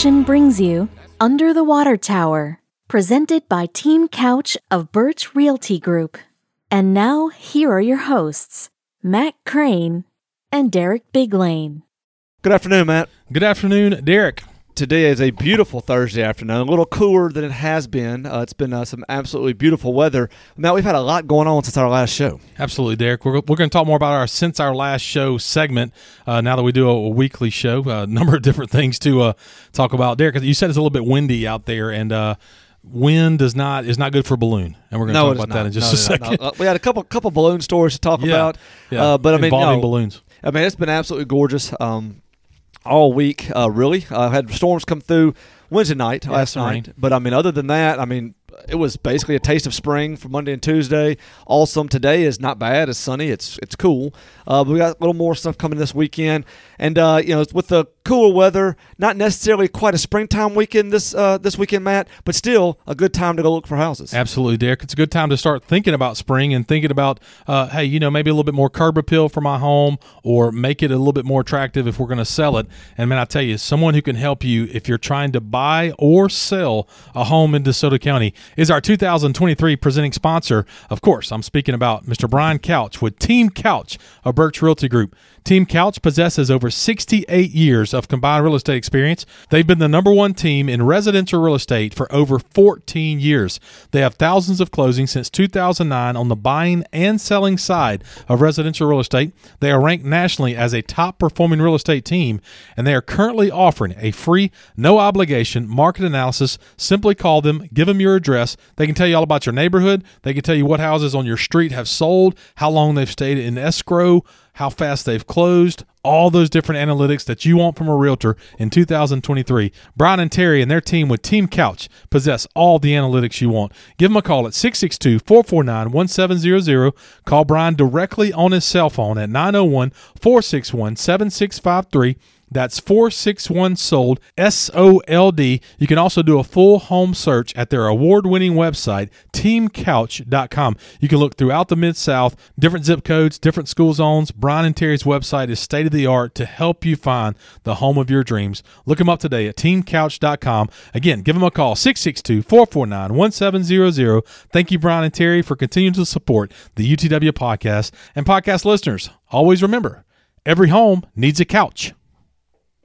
production brings you Under the Water Tower, presented by Team Couch of Birch Realty Group. And now, here are your hosts, Matt Crane and Derek Biglane. Good afternoon, Matt. Good afternoon, Derek. Today is a beautiful Thursday afternoon, a little cooler than it has been. Uh, it's been uh, some absolutely beautiful weather. Matt, we've had a lot going on since our last show. Absolutely, Derek. We're, we're going to talk more about our since our last show segment. Uh, now that we do a, a weekly show, a number of different things to uh, talk about. Derek, you said it's a little bit windy out there, and uh, wind does not is not good for balloon, and we're going to No, talk about that in just No, a second. no. Uh, we had a couple couple balloon stories to talk Yeah, about, Yeah, uh, but I mean, involving balloons. I mean, it's been absolutely gorgeous um, all week. Uh, really, uh, had storms come through Wednesday night Yeah, last night, rain. but I mean, other than that, I mean, it was basically a taste of spring for Monday and Tuesday. Awesome. Today is not bad. It's sunny. It's it's cool. Uh, we got a little more stuff coming this weekend, and uh, you know, with the cooler weather, not necessarily quite a springtime weekend this uh, this weekend, Matt, but still a good time to go look for houses. Absolutely, Derek. It's a good time to start thinking about spring and thinking about, uh, hey, you know, maybe a little bit more curb appeal for my home or make it a little bit more attractive if we're going to sell it. And man, I tell you, someone who can help you if you're trying to buy or sell a home in DeSoto County is our 2023 presenting sponsor. Of course, I'm speaking about Mr. Brian Couch with Team Couch of Birch Realty Group. Team Couch possesses over 68 years of combined real estate experience. They've been the number one team in residential real estate for over 14 years. They have thousands of closings since 2009 on the buying and selling side of residential real estate. They are ranked nationally as a top performing real estate team, and they are currently offering a free, no obligation market analysis. Simply call them, give them your address. They can tell you all about your neighborhood. They can tell you what houses on your street have sold, how long they've stayed in escrow, how fast they've closed, all those different analytics that you want from a realtor in 2023. Brian and Terry and their team with Team Couch possess all the analytics you want. Give them a call at 662 449 1700. Call Brian directly on his cell phone at 901 461 7653. That's 461 sold, S O L D. You can also do a full home search at their award winning website, teamcouch.com. You can look throughout the Mid South, different zip codes, different school zones. Brian and Terry's website is state of the art to help you find the home of your dreams. Look them up today at teamcouch.com. Again, give them a call, 662 449 1700. Thank you, Brian and Terry, for continuing to support the UTW podcast. And podcast listeners, always remember every home needs a couch.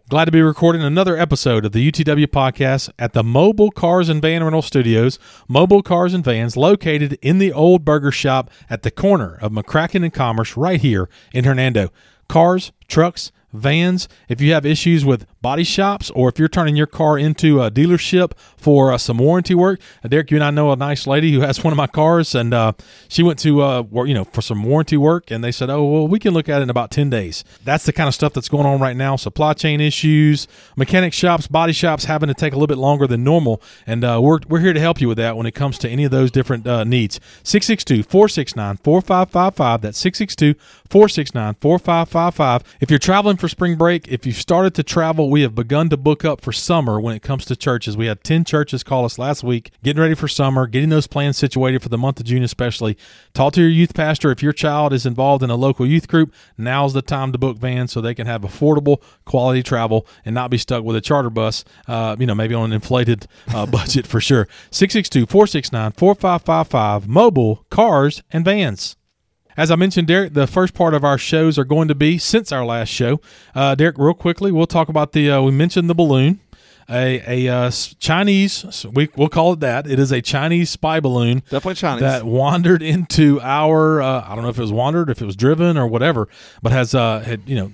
Glad to be recording another episode of the UTW podcast at the Mobile Cars and Van Rental Studios. Mobile Cars and Vans located in the old burger shop at the corner of McCracken and Commerce right here in Hernando. Cars, trucks, vans. If you have issues with body shops or if you're turning your car into a dealership for uh, some warranty work, uh, Derek, you and I know a nice lady who has one of my cars, and uh, she went to uh, you know for some warranty work, and they said, oh well, we can look at it in about ten days. That's the kind of stuff that's going on right now. Supply chain issues, mechanic shops, body shops having to take a little bit longer than normal, and uh, we're we're here to help you with that when it comes to any of those different uh, needs. 662-469-4555. That's 662-469-4555. If you're traveling for spring break, if you've started to travel, we have begun to book up for summer when it comes to churches. We had 10 churches call us last week, getting ready for summer, getting those plans situated for the month of June especially. Talk to your youth pastor if your child is involved in a local youth group. Now's the time to book vans so they can have affordable, quality travel and not be stuck with a charter bus, uh, you know, maybe on an inflated uh, budget for sure. 662-469-4555, mobile, cars, and vans. As I mentioned, Derek, the first part of our shows are going to be since our last show. Uh, Derek, real quickly, we'll talk about the. Uh, we mentioned the balloon, a a uh, Chinese. We we'll call it that. It is a Chinese spy balloon Definitely Chinese. that wandered into our. Uh, I don't know if it was wandered, if it was driven, or whatever, but has uh had you know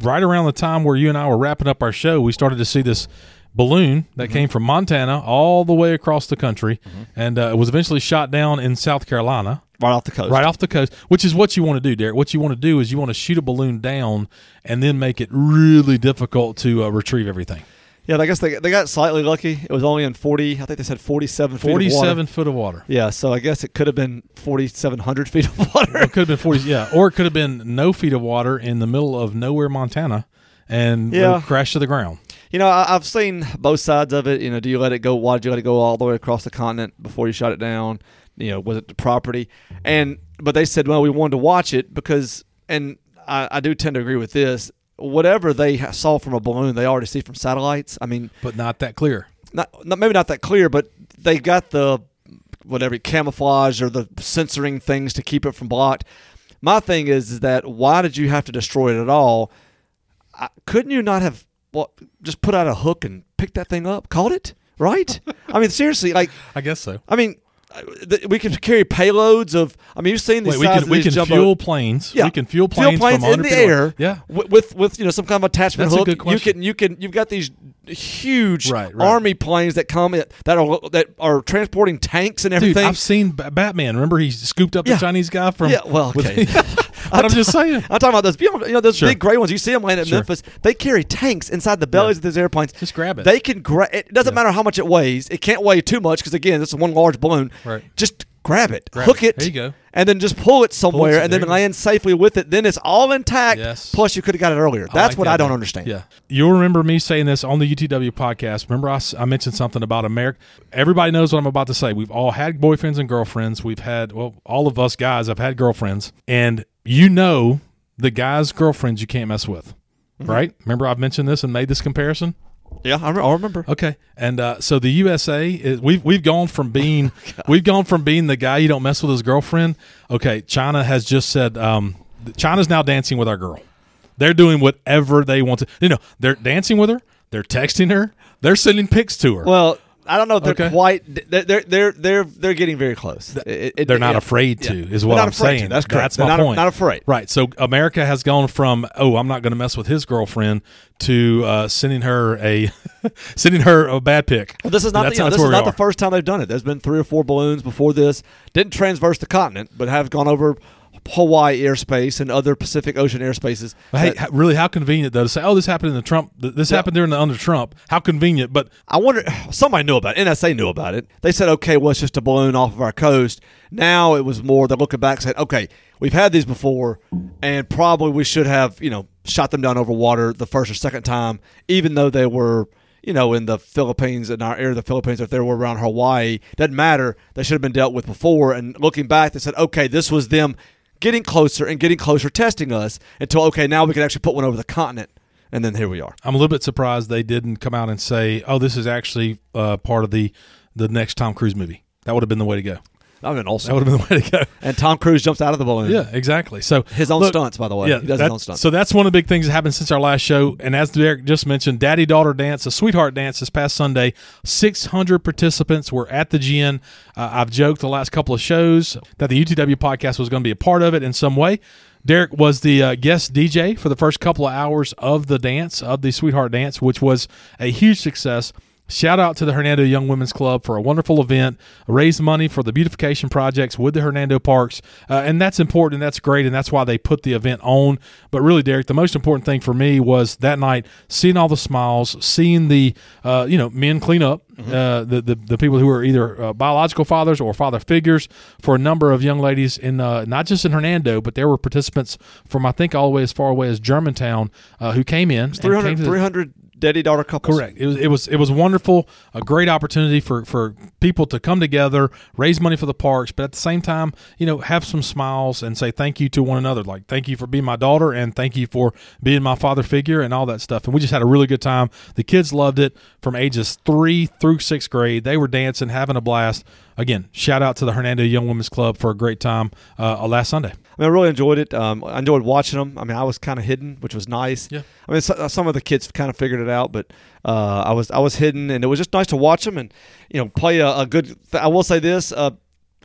right around the time where you and I were wrapping up our show, we started to see this balloon that came from Montana all the way across the country, and uh, it was eventually shot down in South Carolina right off the coast. right off the coast, which is what you want to do, Derek. What you want to do is you want to shoot a balloon down and then make it really difficult to uh, retrieve everything. Yeah, I guess they, they got slightly lucky. It was only in 40, I think they said 47 feet of water. Forty-seven foot of water. Yeah, so I guess it could have been 4,700 feet of water. It could have been forty, yeah, or it could have been no feet of water in the middle of nowhere, Montana, and Yeah. uh, crash to the ground. You know, I, I've seen both sides of it. You know, do you let it go? Why did you let it go all the way across the continent before you shut it down? You know, was it the property? And but they said, well, we wanted to watch it because, and I, I do tend to agree with this. whatever they saw from a balloon, they already see from satellites. I mean, but not that clear. not, not maybe not that clear, but they got the whatever camouflage or the censoring things to keep it from blocked. My thing is, is that why did you have to destroy it at all? I, couldn't you not have well, just put out a hook and picked that thing up, caught it, right? I mean, seriously, like I guess so. I mean, we can carry payloads of. I mean, you've seen these Wait, we can we can fuel planes. Yeah, we can fuel fuel planes, planes from in the air. Yeah, wi- with with you know some kind of attachment That's a hook. good You can you can you've got these huge Right, right. army planes that come that are that are transporting tanks and dude, everything. I've seen Batman. Remember, he scooped up Yeah. the Chinese guy from. yeah, well, okay. but I'm just saying. I'm talking about those, you know, you know, those Sure. big gray ones. You see them landing at Sure. Memphis. They carry tanks inside the bellies Yeah. of those airplanes. Just grab it. They can grab. It doesn't Yeah. matter how much it weighs. It can't weigh too much because again, this is one large balloon. Right. Just grab it, Grab hook it. it. There you go. And then just pull it somewhere, it. and then land safely with it. Then it's all intact. Yes. Plus, you could have got it earlier. I That's like what that, I don't man. understand. Yeah, you'll remember me saying this on the UTW podcast. Remember, I, I mentioned something about America. Everybody knows what I'm about to say. We've all had boyfriends and girlfriends. We've had, well, all of us guys have had girlfriends, and you know the guys' girlfriends you can't mess with, Mm-hmm. right? Remember, I've mentioned this and made this comparison. Yeah, I, re- I remember. Okay, and uh, so the USA is we've we've gone from being we've gone from being the guy you don't mess with his girlfriend. Okay, China has just said um, China's now dancing with our girl. They're doing whatever they want to. You know, they're dancing with her. They're texting her. They're sending pics to her. Well, I don't know if they're Okay. quite. They're they're they're they're, they're getting very close. It- it- they're not yeah. afraid to, Yeah. is They're what not I'm afraid to. saying. That's correct. That's They're my not, point. Not afraid. Right. So America has gone from oh I'm not going to mess with his girlfriend to uh, sending her a sending her a bad pick. Well, this is not. That's, the, you know, that's this where is we not the are. first time they've done it. There's been three or four balloons before this. Didn't transverse the continent, but have gone over Hawaii airspace and other Pacific Ocean airspaces. But hey, That- really, how convenient though to say, "Oh, this happened in the Trump. This Yeah. happened during the under Trump." How convenient, but I wonder. Somebody knew about it. NSA knew about it. They said, "Okay, well, it's just a balloon off of our coast." Now it was more. They're looking back, said, "Okay, we've had these before, and probably we should have, you know, shot them down over water the first or second time, even though they were." You know, in the Philippines, in our area of the Philippines, if they were around Hawaii, doesn't matter. They should have been dealt with before. And looking back, they said, okay, this was them getting closer and getting closer, testing us until, okay, now we can actually put one over the continent. And then here we are. I'm a little bit surprised they didn't come out and say, "Oh, this is actually uh, part of the the next Tom Cruise movie." That would have been the way to go. That would have been awesome. That would have been the way to go. And Tom Cruise jumps out of the balloon. Yeah, exactly. So His own look, stunts, by the way. Yeah, he does that- his own stunts. So that's one of the big things that happened since our last show. And as Derek just mentioned, Daddy Daughter Dance, a sweetheart dance this past Sunday. 600 participants were at the gin. Uh, I've joked the last couple of shows that the UTW podcast was going to be a part of it in some way. Derek was the uh, guest DJ for the first couple of hours of the dance, of the Sweetheart Dance, which was a huge success. Shout out to the Hernando Young Women's Club for a wonderful event, raised money for the beautification projects with the Hernando Parks. Uh, and that's important and that's great. And that's why they put the event on. But really, Derek, the most important thing for me was that night seeing all the smiles, seeing the, uh, you know, men clean up, uh, the, the, the people who are either uh, biological fathers or father figures for a number of young ladies in, uh, not just in Hernando, but there were participants from, I think, all the way as far away as Germantown uh, who came in. and 300, came to the- 300 daddy daughter couples. Correct. It was it was it was wonderful, a great opportunity for for people to come together, raise money for the parks, but at the same time, you know, have some smiles and say thank you to one another. Like thank you for being my daughter and thank you for being my father figure and all that stuff. And we just had a really good time. The kids loved it from ages three through sixth grade. They were dancing, having a blast. Again, shout out to the Hernando Young Women's Club for a great time uh, last Sunday. I mean, I really enjoyed it. Um, I enjoyed watching them. I mean, I was kind of hidden, which was nice. Yeah. I mean, so, some of the kids kind of figured it out, but uh, I was I was hidden, and it was just nice to watch them and you know play a, a good. Th- I will say this: uh,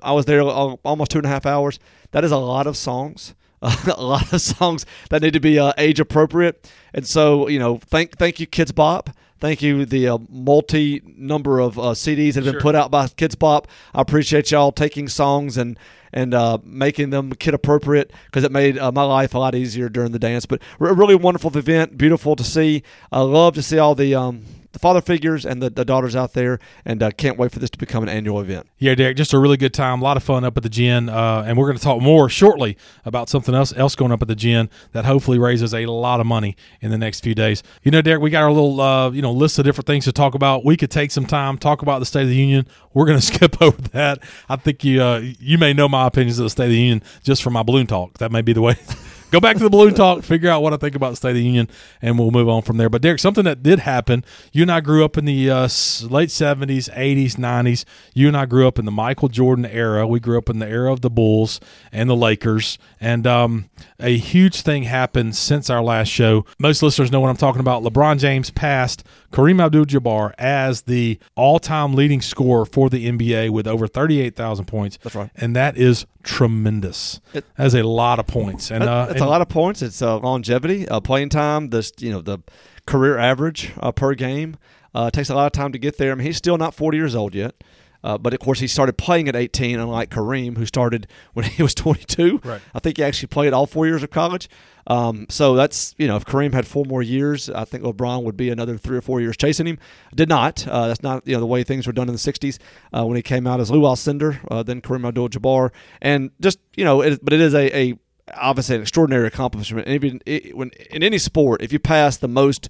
I was there almost two and a half hours. That is a lot of songs. a lot of songs that need to be uh, age appropriate, and so you know, thank thank you, Kidz Bop. Thank you, the uh, multi number of uh, CDs that have Sure. been put out by Kidz Bop. I appreciate y'all taking songs and and uh, making them kid appropriate because it made uh, my life a lot easier during the dance. But a really wonderful event, beautiful to see. I love to see all the um, the father figures and the, the daughters out there, and uh, can't wait for this to become an annual event. Yeah, Derek, just a really good time, a lot of fun up at the gin, uh, and we're going to talk more shortly about something else else going up at the gin that hopefully raises a lot of money in the next few days. You know, Derek, we got our little uh, you know list of different things to talk about. We could take some time talk about the State of the Union. We're going to skip over that. I think you uh, you may know my opinions of the State of the Union just from my balloon talk. That may be the way. go back to the balloon talk, figure out what I think about the State of the Union, and we'll move on from there. But Derek, something that did happen. You and I grew up in the uh, late seventies, eighties, nineties. You and I grew up in the Michael Jordan era. We grew up in the era of the Bulls and the Lakers, and um, a huge thing happened since our last show. Most listeners know what I'm talking about. LeBron James passed Kareem Abdul-Jabbar as the all-time leading scorer for the NBA with over 38,000 points. That's right. and that is tremendous. It- That's a lot of points, and uh, It's and- a lot of points. It's uh, longevity, uh, playing time. This you know the career average uh, per game uh, takes a lot of time to get there. I mean, he's still not 40 years old yet. Uh, but of course, he started playing at 18, unlike Kareem, who started when he was 22. Right. I think he actually played all four years of college. Um, so that's you know, if Kareem had four more years, I think LeBron would be another three or four years chasing him. Did not. Uh, that's not you know the way things were done in the 60s uh, when he came out as Lew Alcindor, uh, then Kareem Abdul-Jabbar, and just you know, it, but it is a, a obviously an extraordinary accomplishment. And even it, when in any sport, if you pass the most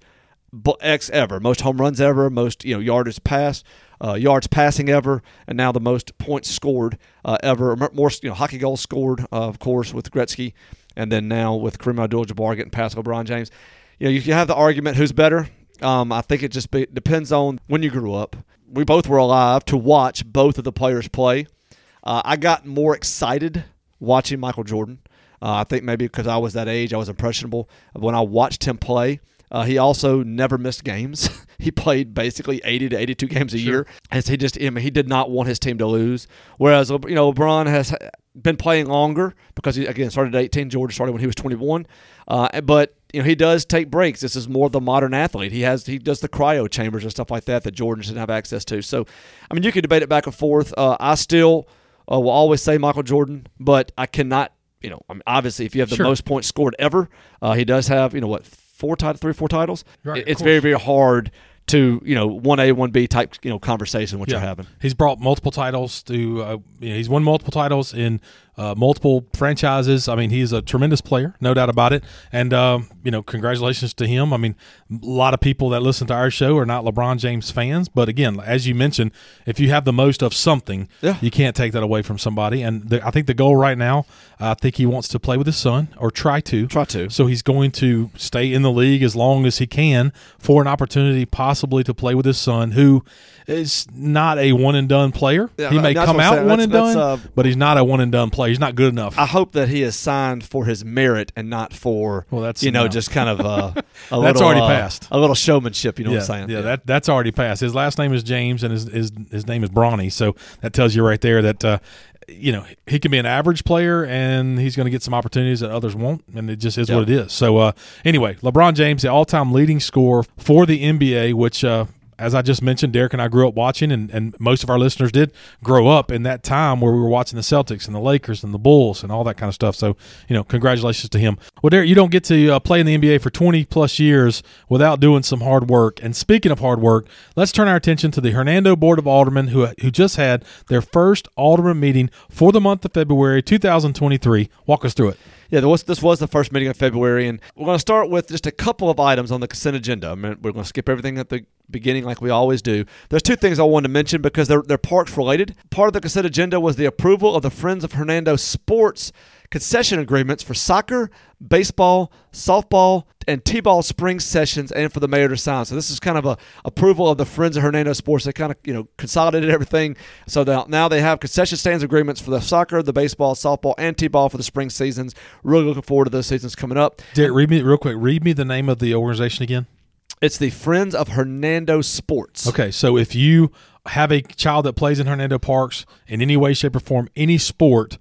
X ever, most home runs ever, most you know yardage pass, uh, yards passing ever, and now the most points scored uh, ever, more you know hockey goals scored, uh, of course, with Gretzky, and then now with Kareem Abdul-Jabbar getting past LeBron James. You know, you can have the argument who's better. Um, I think it just be, depends on when you grew up. We both were alive to watch both of the players play. Uh, I got more excited watching Michael Jordan. Uh, I think maybe because I was that age, I was impressionable when I watched him play. Uh, he also never missed games. he played basically 80 to 82 games a year, and he just I mean, he did not want his team to lose. Whereas you know LeBron has been playing longer because he again started at 18. Jordan started when he was 21, uh, but you know he does take breaks. This is more the modern athlete. He has he does the cryo chambers and stuff like that that Jordan should have access to. So, I mean, you could debate it back and forth. Uh, I still uh, will always say Michael Jordan, but I cannot. You know, I mean, obviously, if you have the Sure. most points scored ever, uh, he does have you know what four titles, three or four titles. Right, it's very very hard to you know one A one B type you know conversation what you're having. He's brought multiple titles to. Uh, you know, he's won multiple titles in uh, multiple franchises. I mean, he's a tremendous player, no doubt about it. And um, you know, congratulations to him. I mean, a lot of people that listen to our show are not LeBron James fans, but again, as you mentioned, if you have the most of something, Yeah. you can't take that away from somebody. And the, I think the goal right now, I think he wants to play with his son or try to. Try to. So he's going to stay in the league as long as he can for an opportunity, possibly to play with his son, who is not a one and done player. Yeah, he may come out one That's- and that's, done, uh, but he's not a one and done player. He's not good enough. I hope that he is signed for his merit and not for Well, that's- you know no. just kind of uh, a That's little, already uh, passed. a little showmanship. You know yeah, what I'm saying? yeah, that that's already passed. His last name is James, and his his, his name is Bronny. So that tells you right there that. Uh, you know he can be an average player and he's going to get some opportunities that others won't and it just is Yep. what it is so uh, anyway lebron james the all-time leading scorer for the nba which uh, as I just mentioned, Derek and I grew up watching, and, and most of our listeners did grow up in that time where we were watching the Celtics and the Lakers and the Bulls and all that kind of stuff. So, you know, congratulations to him. Well, Derek, you don't get to uh, play in the NBA for 20 plus years without doing some hard work. And speaking of hard work, let's turn our attention to the Hernando Board of Aldermen, who, who just had their first Alderman meeting for the month of February 2023. Walk us through it. Yeah, was, this was the first meeting of February, and we're going to start with just a couple of items on the consent agenda. I mean, we're going to skip everything at the beginning like we always do. There's two things I wanted to mention because they're, they're parks related. Part of the consent agenda was the approval of the Friends of Hernando Sports concession agreements for soccer, baseball, softball, and t-ball spring sessions, and for the mayor to sign. So this is kind of a approval of the Friends of Hernando Sports. They kind of you know consolidated everything. So now they have concession stands agreements for the soccer, the baseball, softball, and t-ball for the spring seasons. Really looking forward to those seasons coming up. Derek, read me real quick. Read me the name of the organization again. It's the Friends of Hernando Sports. Okay, so if you have a child that plays in Hernando Parks in any way, shape, or form, any sport,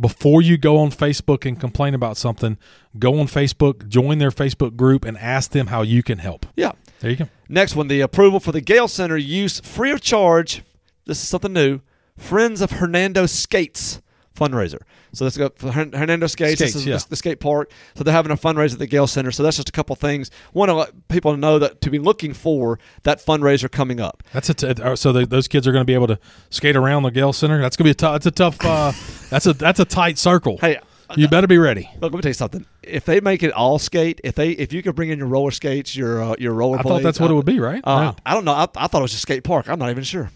before you go on Facebook and complain about something, go on Facebook, join their Facebook group, and ask them how you can help. Yeah. There you go. Next one, the approval for the Gale Center use free of charge. This is something new. Friends of Hernando Skates fundraiser. So let's go for Hern- Hernando Skates. Skates, is yeah. the, the skate park. So they're having a fundraiser at the Gale Center. So that's just a couple things. Want to let people know that to be looking for that fundraiser coming up. That's a t- uh, so the, those kids are going to be able to skate around the Gale Center. That's going to be a tough. That's a tough. Uh, that's a that's a tight circle. Hey, you better be ready. look, let me tell you something. If they make it all skate, if they if you could bring in your roller skates, your uh, your roller I thought that's what it would be, right? Uh, No. I don't know. I, I thought it was a skate park. I'm not even sure.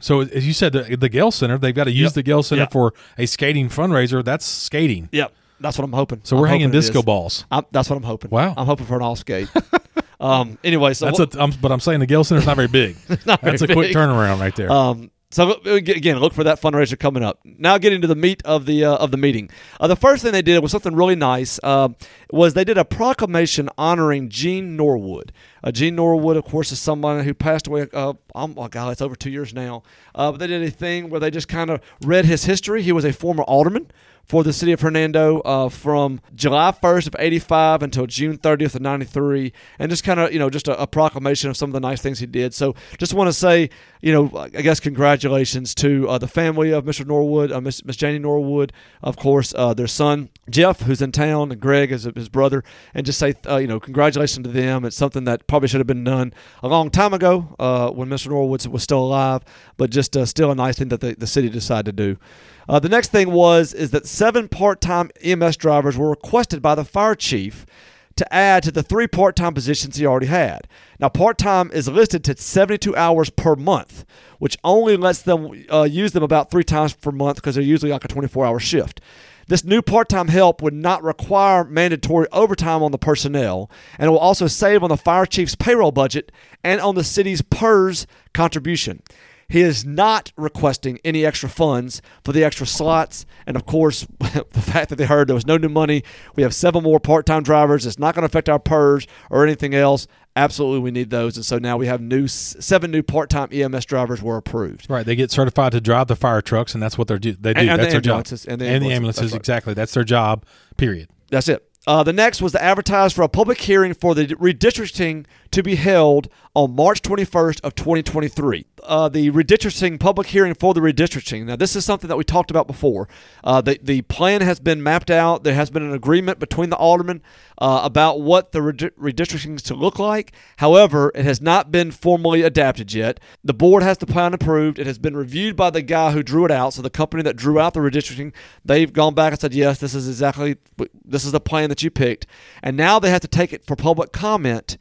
So as you said, the, the Gale Center, they've got to use Yep. the Gale Center Yep. for a skating fundraiser. That's skating. Yep. That's what I'm hoping. So I'm we're hanging hoping it disco is. balls. I'm, that's what I'm hoping. Wow. I'm hoping for an all skate. um. Anyway, so That's what- a, I'm, but I'm saying the Gale Center's not very big. not That's a very quick turnaround right there. Um, so again, look for that fundraiser coming up. Now, getting to the meat of the uh, of the meeting. Uh, the first thing they did was something really nice. Uh, was they did a proclamation honoring Gene Norwood. Uh, Gene Norwood, of course, is someone who passed away. Uh, oh my God, it's over two years now. Uh, but they did a thing where they just kind of read his history. He was a former alderman for the city of Hernando uh, from July 1st of 85 until June 30th of 93 and just kind of you know just a, a proclamation of some of the nice things he did so just want to say you know I guess congratulations to uh, the family of Mr. Norwood uh, Miss, Miss Janie Norwood of course uh, their son Jeff who's in town and Greg is his brother and just say uh, you know congratulations to them it's something that probably should have been done a long time ago uh, when Mr. Norwood was still alive but just uh, still a nice thing that the, the city decided to do the next thing was is that seven part-time EMS drivers were requested by the fire chief to add to the three part-time positions he already had. Now, part-time is listed to 72 hours per month, which only lets them uh, use them about three times per month because they're usually like a 24-hour shift. This new part-time help would not require mandatory overtime on the personnel, and it will also save on the fire chief's payroll budget and on the city's PERS contribution. He is not requesting any extra funds for the extra slots. And of course, the fact that they heard there was no new money, we have seven more part time drivers. It's not going to affect our PERS or anything else. Absolutely, we need those. And so now we have new seven new part time EMS drivers were approved. right, they get certified to drive the fire trucks, and that's what they're do. They do. And- and that's the their job. and the and the ambulances, ambulances, that's right. exactly. That's their job. Period. That's it. Uh, the next was to advertise for a public hearing for the redistricting to be held on March 21st of 2023. Uh, the redistricting public hearing for the redistricting. Now, this is something that we talked about before. Uh, the the plan has been mapped out. There has been an agreement between the aldermen uh, about what the redi- redistricting is to look like. However, it has not been formally adapted yet. The board has the plan approved. It has been reviewed by the guy who drew it out. So the company that drew out the redistricting, they've gone back and said, yes, this is exactly this is the plan that you picked, and now they have to take it for public comment.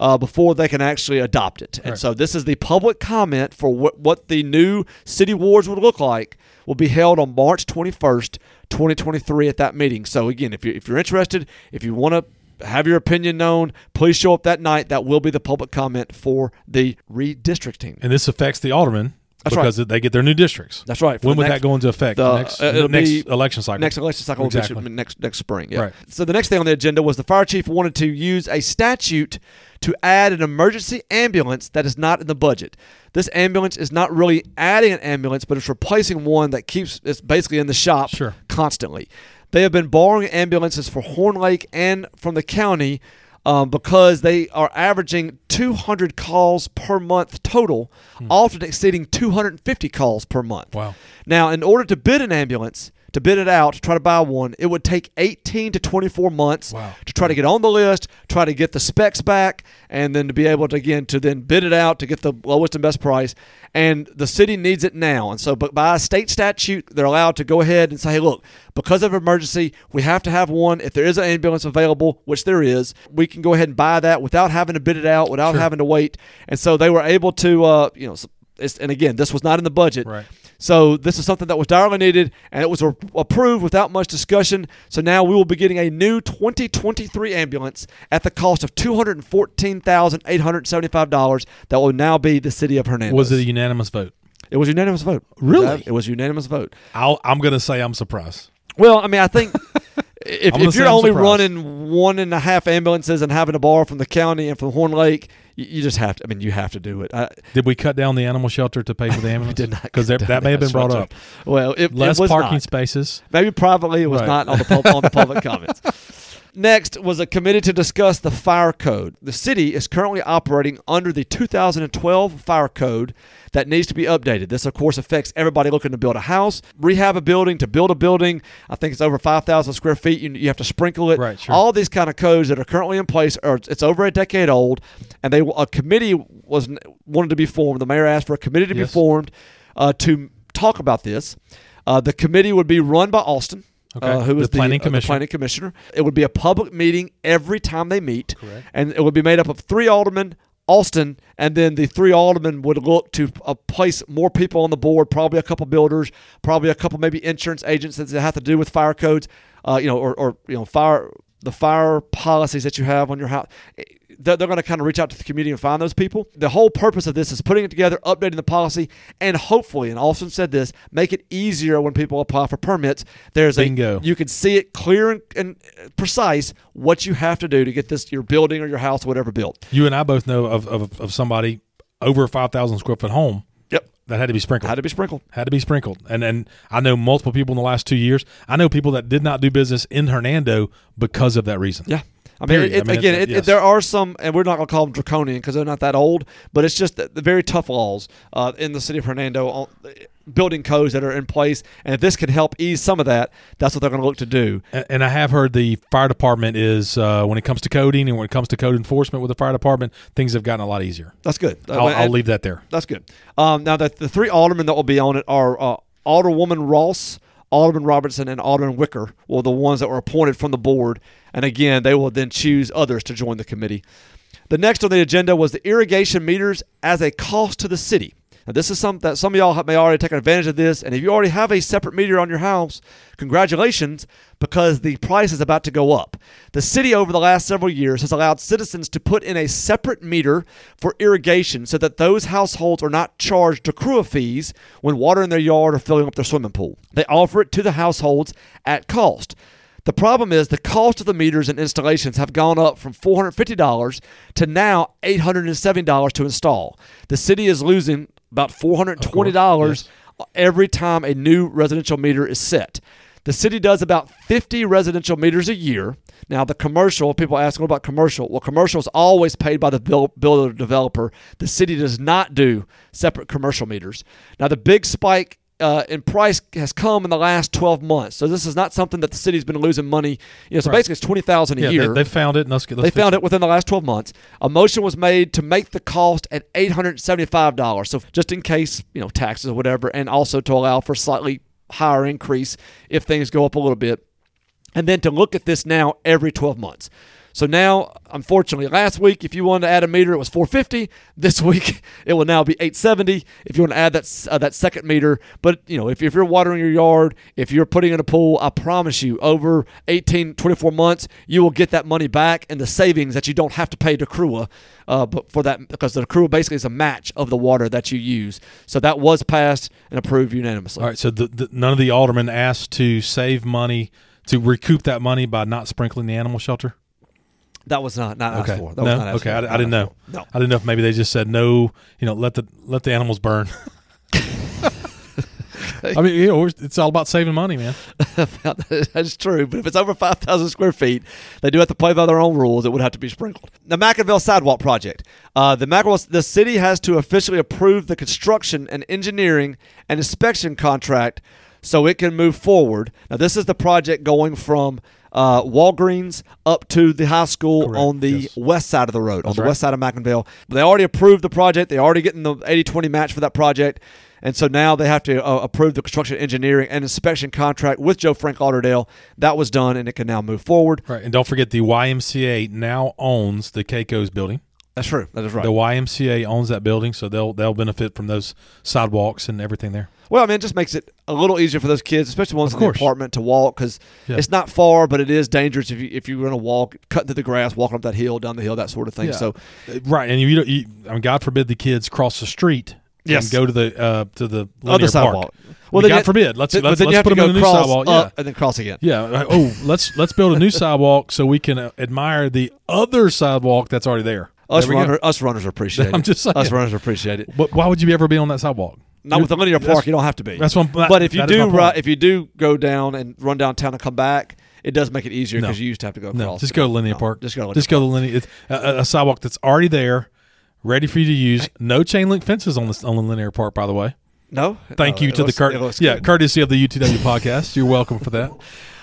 Uh, before they can actually adopt it. And Right. so this is the public comment for what, what the new city wards would look like will be held on March 21st, 2023 at that meeting. So again, if, you're, if you're interested, if you want to have your opinion known, please show up that night. That will be the public comment for the redistricting. And this affects the aldermen That's because they get their new districts. That's right. For When would next- that go into effect? the- next uh, next election cycle. Next election cycle Exactly. next next spring. Yeah. Right. So the next thing on the agenda was the fire chief wanted to use a statute to add an emergency ambulance that is not in the budget. This ambulance is not really adding an ambulance, but it's replacing one that keeps it's basically in the shop Sure. constantly. They have been borrowing ambulances for Horn Lake and from the county um, because they are averaging 200 calls per month total, often exceeding 250 calls per month. Wow. Now, in order to bid an ambulance, to bid it out, to try to buy one, it would take 18 to 24 months Wow. to try to get on the list, try to get the specs back, and then to be able to again to then bid it out to get the lowest and best price. And the city needs it now. And so, but by state statute, they're allowed to go ahead and say, hey, look, because of emergency, we have to have one. If there is an ambulance available, which there is, we can go ahead and buy that without having to bid it out, without Sure. having to wait. And so they were able to, uh, you know, it's, and again, this was not in the budget. Right. So this is something that was direly needed, and it was a- approved without much discussion. So now we will be getting a new 2023 ambulance at the cost of two hundred fourteen thousand eight hundred seventy-five dollars. That will now be the city of Hernando's. Was it a unanimous vote? It was a unanimous vote. Really? It was a unanimous vote. I'll, I'm going to say I'm surprised. Well, I mean, I think if, gonna if say you're I'm only surprised. running one and a half ambulances and having to borrow from the county and from Horn Lake, you, you just have to. I mean, you have to do it. I, Did we cut down the animal shelter to pay for the ambulance? did not because that may have been brought shelter. up. well, it, Less it was parking not. spaces. Maybe privately it was Right. not on the on the public comments. Next was a committee to discuss the fire code. The city is currently operating under the 2012 fire code that needs to be updated. This, of course, affects everybody looking to build a house, rehab a building, to build a building. I think it's over 5,000 square feet. You, you have to sprinkle it. Right, sure. All these kind of codes that are currently in place are it's over a decade old, and they a committee was wanted to be formed. The mayor asked for a committee to Yes. be formed uh, to talk about this. Uh, the committee would be run by Austin, Okay. uh, who The is the planning uh, the commissioner. planning commissioner. It would be a public meeting every time they meet, Correct. and it would be made up of three aldermen, Austin, and then the three aldermen would look to uh, place more people on the board, probably a couple builders, probably a couple maybe insurance agents that have to do with fire codes, uh, you know, or, or you know fire the fire policies that you have on your house they're, they're going to kind of reach out to the community and find those people. The whole purpose of this is putting it together, updating the policy, and hopefully, and Austin said this, make it easier when people apply for permits. There's Bingo. a you can see it clear and, and precise what you have to do to get this your building or your house, whatever built. You and I both know of, of, of somebody over 5,000 square foot home Yep. that had to be sprinkled. Had to be sprinkled. had to be sprinkled. And and I know multiple people in the last two years. I know people that did not do business in Hernando because of that reason. Yeah. I mean, it, I mean, again, it- yes. there are some, and we're not going to call them draconian because they're not that old, but it's just the, the very tough laws uh, in the city of Hernando, on, building codes that are in place. And if this can help ease some of that, that's what they're going to look to do. And, and I have heard the fire department is uh, when it comes to coding and when it comes to code enforcement with the fire department, things have gotten a lot easier. That's good. I'll, Uh, I'll leave that there. That's good. Um, now, the, the three aldermen that will be on it are uh, Alderwoman Ross, Alderman Robertson, and Alderman Wicker. were the ones that were appointed from the board. And again, they will then choose others to join the committee. The next on the agenda was the irrigation meters as a cost to the city. Now, this is something that some of y'all may already taken advantage of this. And if you already have a separate meter on your house, congratulations, because the price is about to go up. The city, over the last several years, has allowed citizens to put in a separate meter for irrigation so that those households are not charged accrual fees when watering their yard or filling up their swimming pool. They offer it to the households at cost. The problem is the cost of the meters and installations have gone up from $450 to now $870 to install. The city is losing about $420 yes. every time a new residential meter is set. The city does about 50 residential meters a year. Now, the commercial, people ask, what about commercial? Well, commercial is always paid by the buil- builder developer. The city does not do separate commercial meters. Now, the big spike uh, in price has come in the last 12 months. So this is not something that the city's been losing money. You know, so Right. basically it's 20000 a Yeah, year. they, they found it. And let's, let's They found it within the last 12 months. A motion was made to make the cost at $875. So just in case, you know, taxes or whatever, and also to allow for slightly higher increase if things go up a little bit. And then to look at this now every 12 months. So now, unfortunately, last week if you wanted to add a meter, it was 450. This week it will now be 870 if you want to add that uh, that second meter. But you know, if, if you're watering your yard, if you're putting in a pool, I promise you, over 18, 24 months, you will get that money back and the savings that you don't have to pay to Crua, uh, for that because the Crua basically is a match of the water that you use. So that was passed and approved unanimously. All right, so the, the, none of the aldermen asked to save money to recoup that money by not sprinkling the animal shelter. That was not not Okay, asked for. That no, was not asked okay, for. I, I didn't know. for. No. I didn't know if maybe they just said no. You know, let the let the animals burn. I mean, you know, it's all about saving money, man. That's true, but if it's over 5,000 square feet, they do have to play by their own rules. It would have to be sprinkled. The McIngvale Sidewalk Project. Uh, the McIngvale, the city has to officially approve the construction and engineering and inspection contract so it can move forward. Now, this is the project going from uh, Walgreens up to the high school Correct, on the yes. west side of the road, on the right. west side of McIngvale. They already approved the project. They already getting the 80-20 match for that project. And so now they have to uh, approve the construction engineering and inspection contract with Joe Frank Lauderdale. That was done, and it can now move forward. Right, and don't forget the YMCA now owns the Keiko's building. That's true. That is right. The YMCA owns that building, so they'll they'll benefit from those sidewalks and everything there. Well, I mean, it just makes it a little easier for those kids, especially ones in the apartment, to walk because Yeah. it's not far, but it is dangerous if you if you're going to walk, cutting through the grass, walking up that hill, down the hill, that sort of thing. Yeah. So Uh, Right, and you, don't- you I mean, God forbid the kids cross the street Yes. and go to the uh, to the other sidewalk. Well, God you- forbid. Let's th- let's, you let's put them in a new sidewalk. yeah. and then cross again. Yeah. like, Oh, let's let's build a new sidewalk so we can uh, admire the other sidewalk that's already there. Us, runner, us runners appreciate it. I'm just saying. Us runners appreciate it. But why would you ever be on that sidewalk? Not with the linear park, you don't have to be. That's what. I'm- but if you do, if you do go down and run downtown and come back, it does make it easier No. because you used to have to go no, just go to linear No, park. Just go. To linear Just go to linear. It's a, a- sidewalk that's already there, ready for you to use. No chain link fences on the on the linear park, by the way. No. Thank No, you to looks- the cur- yeah courtesy of the UTW podcast. You're welcome for that.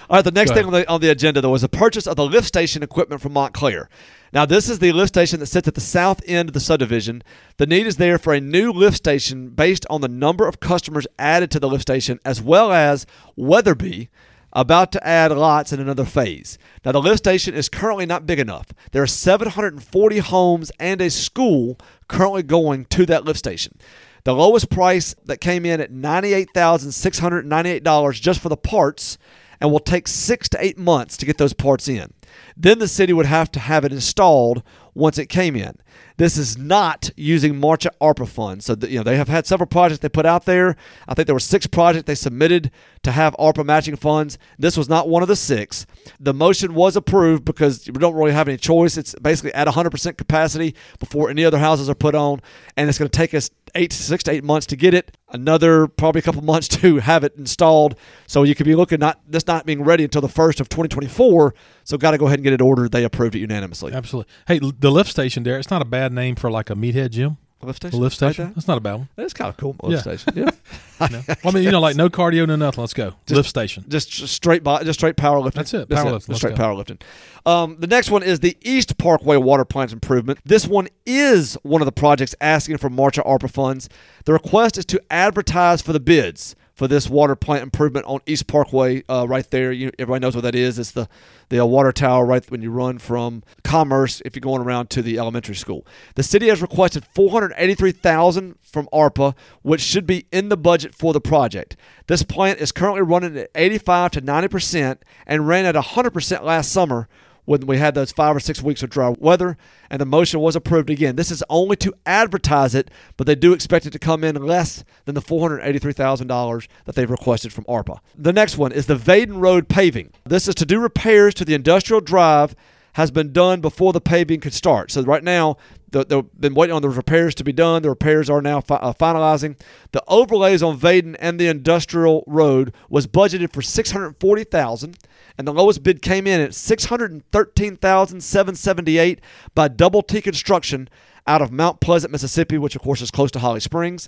All right, the next thing on the, on the agenda, though, was the purchase of the lift station equipment from Montclair. Now, this is the lift station that sits at the south end of the subdivision. The need is there for a new lift station based on the number of customers added to the lift station, as well as Weatherby, about to add lots in another phase. Now, the lift station is currently not big enough. There are 740 homes and a school currently going to that lift station. The lowest price that came in at $98,698 just for the parts and will take six to eight months to get those parts in. Then the city would have to have it installed once it came in. This is not using Marcha ARPA funds. So, you know, they have had several projects they put out there. I think there were six projects they submitted to have ARPA matching funds. This was not one of the six. The motion was approved because we don't really have any choice. It's basically at 100% capacity before any other houses are put on, and it's going to take us eight, six to eight months to get it. Another probably a couple months to have it installed. So you could be looking not this not being ready until the first of 2024. So got to go ahead and get it ordered. They approved it unanimously. Absolutely. Hey, the lift station there. It's not a bad name for like a meathead gym. Lift The station. lift Like station. that? That's not a bad one. That's kind of cool. Lift Yeah. station. Yeah. No. Well, I mean, you know, like no cardio, no nothing. Let's go. lift station. just, just straight by, just straight powerlifting. That's it, That's powerlifting. Just straight go. powerlifting. Um, the next one is the East Parkway Water Plant Improvement. This one is one of the projects asking for Marcha ARPA funds. The request is to advertise for the bids for this water plant improvement on East Parkway, uh, right there. You, everybody knows what that is. It's the the uh, water tower right when you run from Commerce if you're going around to the elementary school. The city has requested 483,000 from ARPA, which should be in the budget for the project. This plant is currently running at 85 to 90 percent and ran at 100 percent last summer when we had those five or six weeks of dry weather, and the motion was approved again. This is only to advertise it, but they do expect it to come in less than the $483,000 that they've requested from ARPA. The next one is the Vaden Road paving. This is to do repairs to the industrial drive has been done before the paving could start. So right now, they've been waiting on the repairs to be done. The repairs are now fi- uh, finalizing. The overlays on Vaden and the industrial road was budgeted for 640,000 and the lowest bid came in at 613,778 by Double T Construction out of Mount Pleasant, Mississippi, which of course is close to Holly Springs.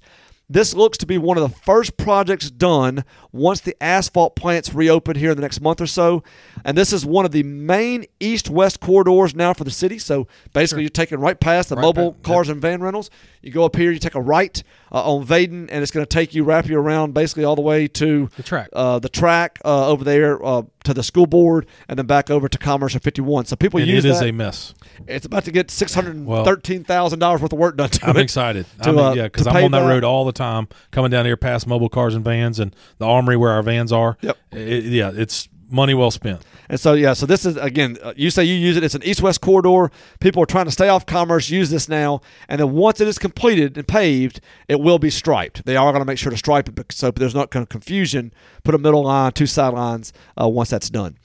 This looks to be one of the first projects done once the asphalt plants reopen here in the next month or so. And this is one of the main east west corridors now for the city. So basically, you're taking right past the Right mobile cars and van rentals. You go up here, you take a right uh, on Vaden, and it's going to take you, wrap you around basically all the way to The track. uh, the track uh, over there uh, to the school board, and then back over to Commerce and 51. So people and use it is that. a mess. it's about to get six hundred thirteen thousand dollars worth of work done to I'm it. excited. to, I mean, uh, yeah, because I'm on that, that. road all the time, coming down here past mobile cars and vans and the armory where our vans are. Yep. It- yeah, it's money well spent. And so, yeah, so this is again, uh, you say you use it. It's an east-west corridor. People are trying to stay off commerce. Use this now, and then once it is completed and paved, it will be striped. They are going to make sure to stripe it, so there's not kind of confusion. Put a middle line, two sidelines uh, once that's done.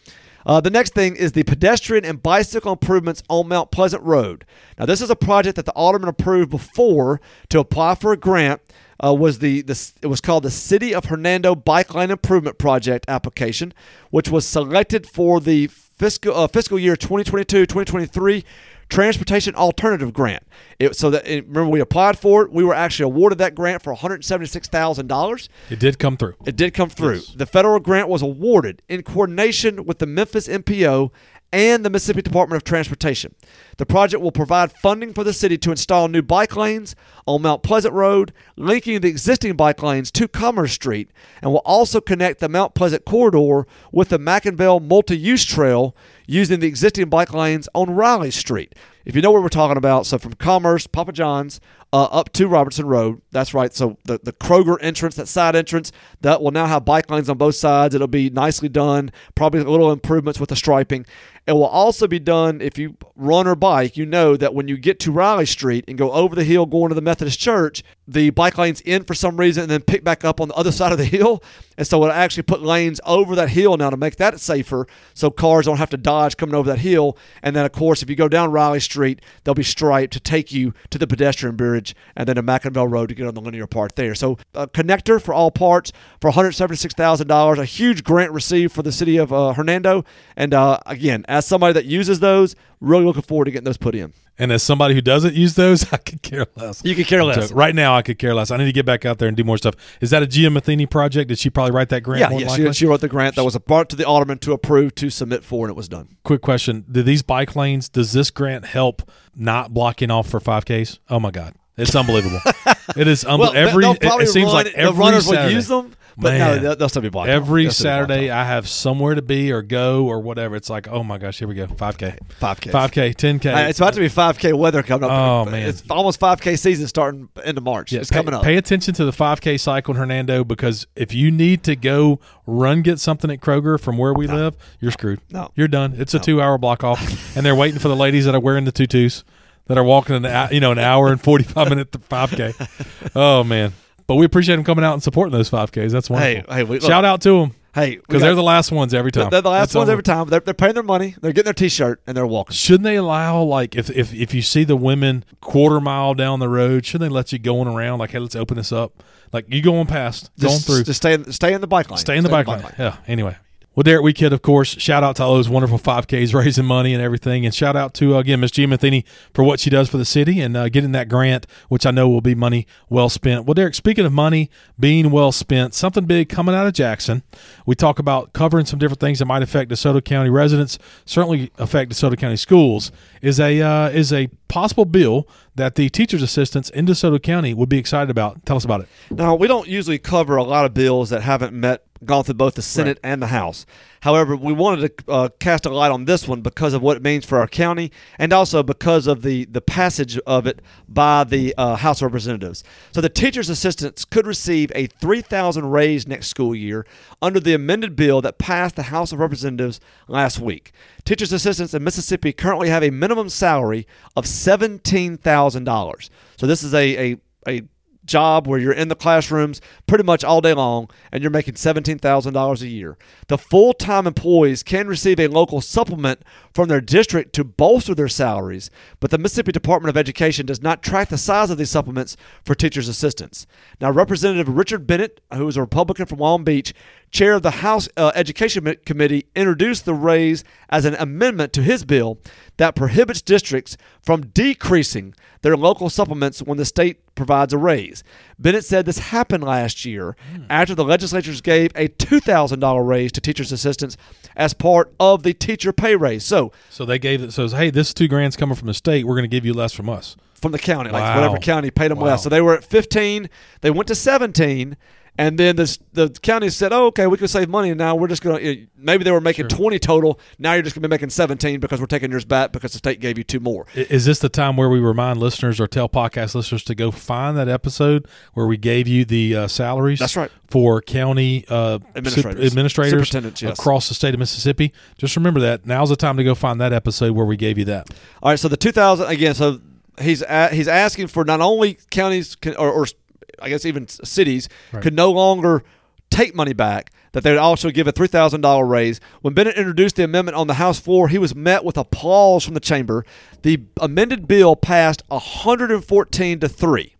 Uh, the next thing is the pedestrian and bicycle improvements on Mount Pleasant Road. Now, this is a project that the alderman approved before to apply for a grant. Uh, was the, the it was called the City of Hernando Bike Lane Improvement Project application, which was selected for the fiscal uh, fiscal year 2022-2023 Transportation Alternative Grant. It, so that it, remember we applied for it, we were actually awarded that grant for 176 thousand dollars. It did come through. It did come through. Yes. The federal grant was awarded in coordination with the Memphis MPO and the Mississippi Department of Transportation. The project will provide funding for the city to install new bike lanes on Mount Pleasant Road, linking the existing bike lanes to Commerce Street, and will also connect the Mount Pleasant corridor with the McIngvale multi-use trail using the existing bike lanes on Riley Street. If you know what we're talking about, so from Commerce, Papa John's, uh, up to Robertson Road. That's right. So the, the Kroger entrance, that side entrance, that will now have bike lanes on both sides. It'll be nicely done. Probably a little improvements with the striping. It will also be done if you run or bike. You know that when you get to Riley Street and go over the hill going to the Methodist Church, the bike lanes in for some reason and then pick back up on the other side of the hill. And so it'll actually put lanes over that hill now to make that safer so cars don't have to dodge coming over that hill. And then, of course, if you go down Riley Street, they'll be striped to take you to the pedestrian bridge and then to McIngvale Road to get on the linear part there. So a connector for all parts for $176,000, a huge grant received for the city of uh, Hernando. And uh, again, as somebody that uses those, really looking forward to getting those put in. And as somebody who doesn't use those, I could care less. You could care less. So right now, I could care less. I need to get back out there and do more stuff. Is that a Gia Matheny project? Did she probably write that grant? Yeah, yeah. She, she wrote the grant that was brought to the alderman to approve to submit for, and it was done. Quick question: Do these bike lanes? Does this grant help not blocking off for five Ks? Oh my god, it's unbelievable! it is unbelievable. every it, it seems run- like the every runners Saturday. will use them, But Man. no, they'll, they'll still be blocked. Every They'll blocked Saturday, I have somewhere to be or go or whatever. It's like, oh my gosh, here we go, five k, 5K. five k, ten k. Uh, it's about to be 5K weather coming up. Oh, man. It's almost 5K season starting into March. Yeah, it's pay, coming up. Pay attention to the 5K cycle in Hernando because if you need to go run get something at Kroger from where we live, you're screwed. No. you're done. It's a two hour block off, and they're waiting for the ladies that are wearing the tutus that are walking an you know an hour and 45 minute 5K. Oh man. But we appreciate them coming out and supporting those 5Ks. That's wonderful. Hey, hey, we- look, Shout out to them hey, because they're the last ones every time. they're the last It's ones over. every time. They're, they're paying their money. They're getting their T-shirt and they're walking. Shouldn't they allow like if, if if you see the women quarter mile down the road, shouldn't they let you going around like hey let's open this up like you going past going through just stay in, stay in the bike lane. stay in the bike lane. Yeah. Anyway. Well, Derek Weekhead, of course. Shout out to all those wonderful 5Ks raising money and everything. And shout out to, uh, again, Miss G. Matheny for what she does for the city and uh, getting that grant, which I know will be money well spent. Well, Derek, speaking of money being well spent, something big coming out of Jackson. We talk about covering some different things that might affect DeSoto County residents, certainly affect DeSoto County schools, is a, uh, is a possible bill that the teacher's assistants in DeSoto County would be excited about. Tell us about it. Now, we don't usually cover a lot of bills that haven't met, gone through both the Senate and the House. However, we wanted to uh, cast a light on this one because of what it means for our county, and also because of the the passage of it by the uh, House of Representatives. So, the teachers' assistants could receive a three thousand raise next school year under the amended bill that passed the House of Representatives last week. Teachers' assistants in Mississippi currently have a minimum salary of seventeen thousand dollars. So, this is a a, a job where you're in the classrooms pretty much all day long and you're making $17,000 a year. The full time employees can receive a local supplement from their district to bolster their salaries, but the Mississippi Department of Education does not track the size of these supplements for teachers' assistants. Now, Representative Richard Bennett, who is a Republican from Long Beach, chair of the House uh, Education Committee, introduced the raise as an amendment to his bill that prohibits districts from decreasing their local supplements when the state provides a raise. Bennett said this happened last year after the legislatures gave a $2,000 raise to teachers' assistants as part of the teacher pay raise. So, So they gave it, so, says hey, this two grand's coming from the state. We're going to give you less from us. from the county, like Wow. whatever county paid them Wow. less. So they were at 15, they went to 17, and then the the county said, "Oh, okay, we can save money, and now we're just going to maybe they were making 20 total. Now you're just going to be making 17 because we're taking yours back because the state gave you two more." Is this the time where we remind listeners or tell podcast listeners to go find that episode where we gave you the uh, salaries? That's right. For county uh, Administrators. administrators yes. across the state of Mississippi. Just remember that. Now's the time to go find that episode where we gave you that. All right, so the 2000 again. So he's a, he's asking for not only counties can, or, or I guess even cities Right. could no longer take money back. That they would also give a three thousand dollar raise. When Bennett introduced the amendment on the House floor, he was met with applause from the chamber. The amended bill passed 114 to three.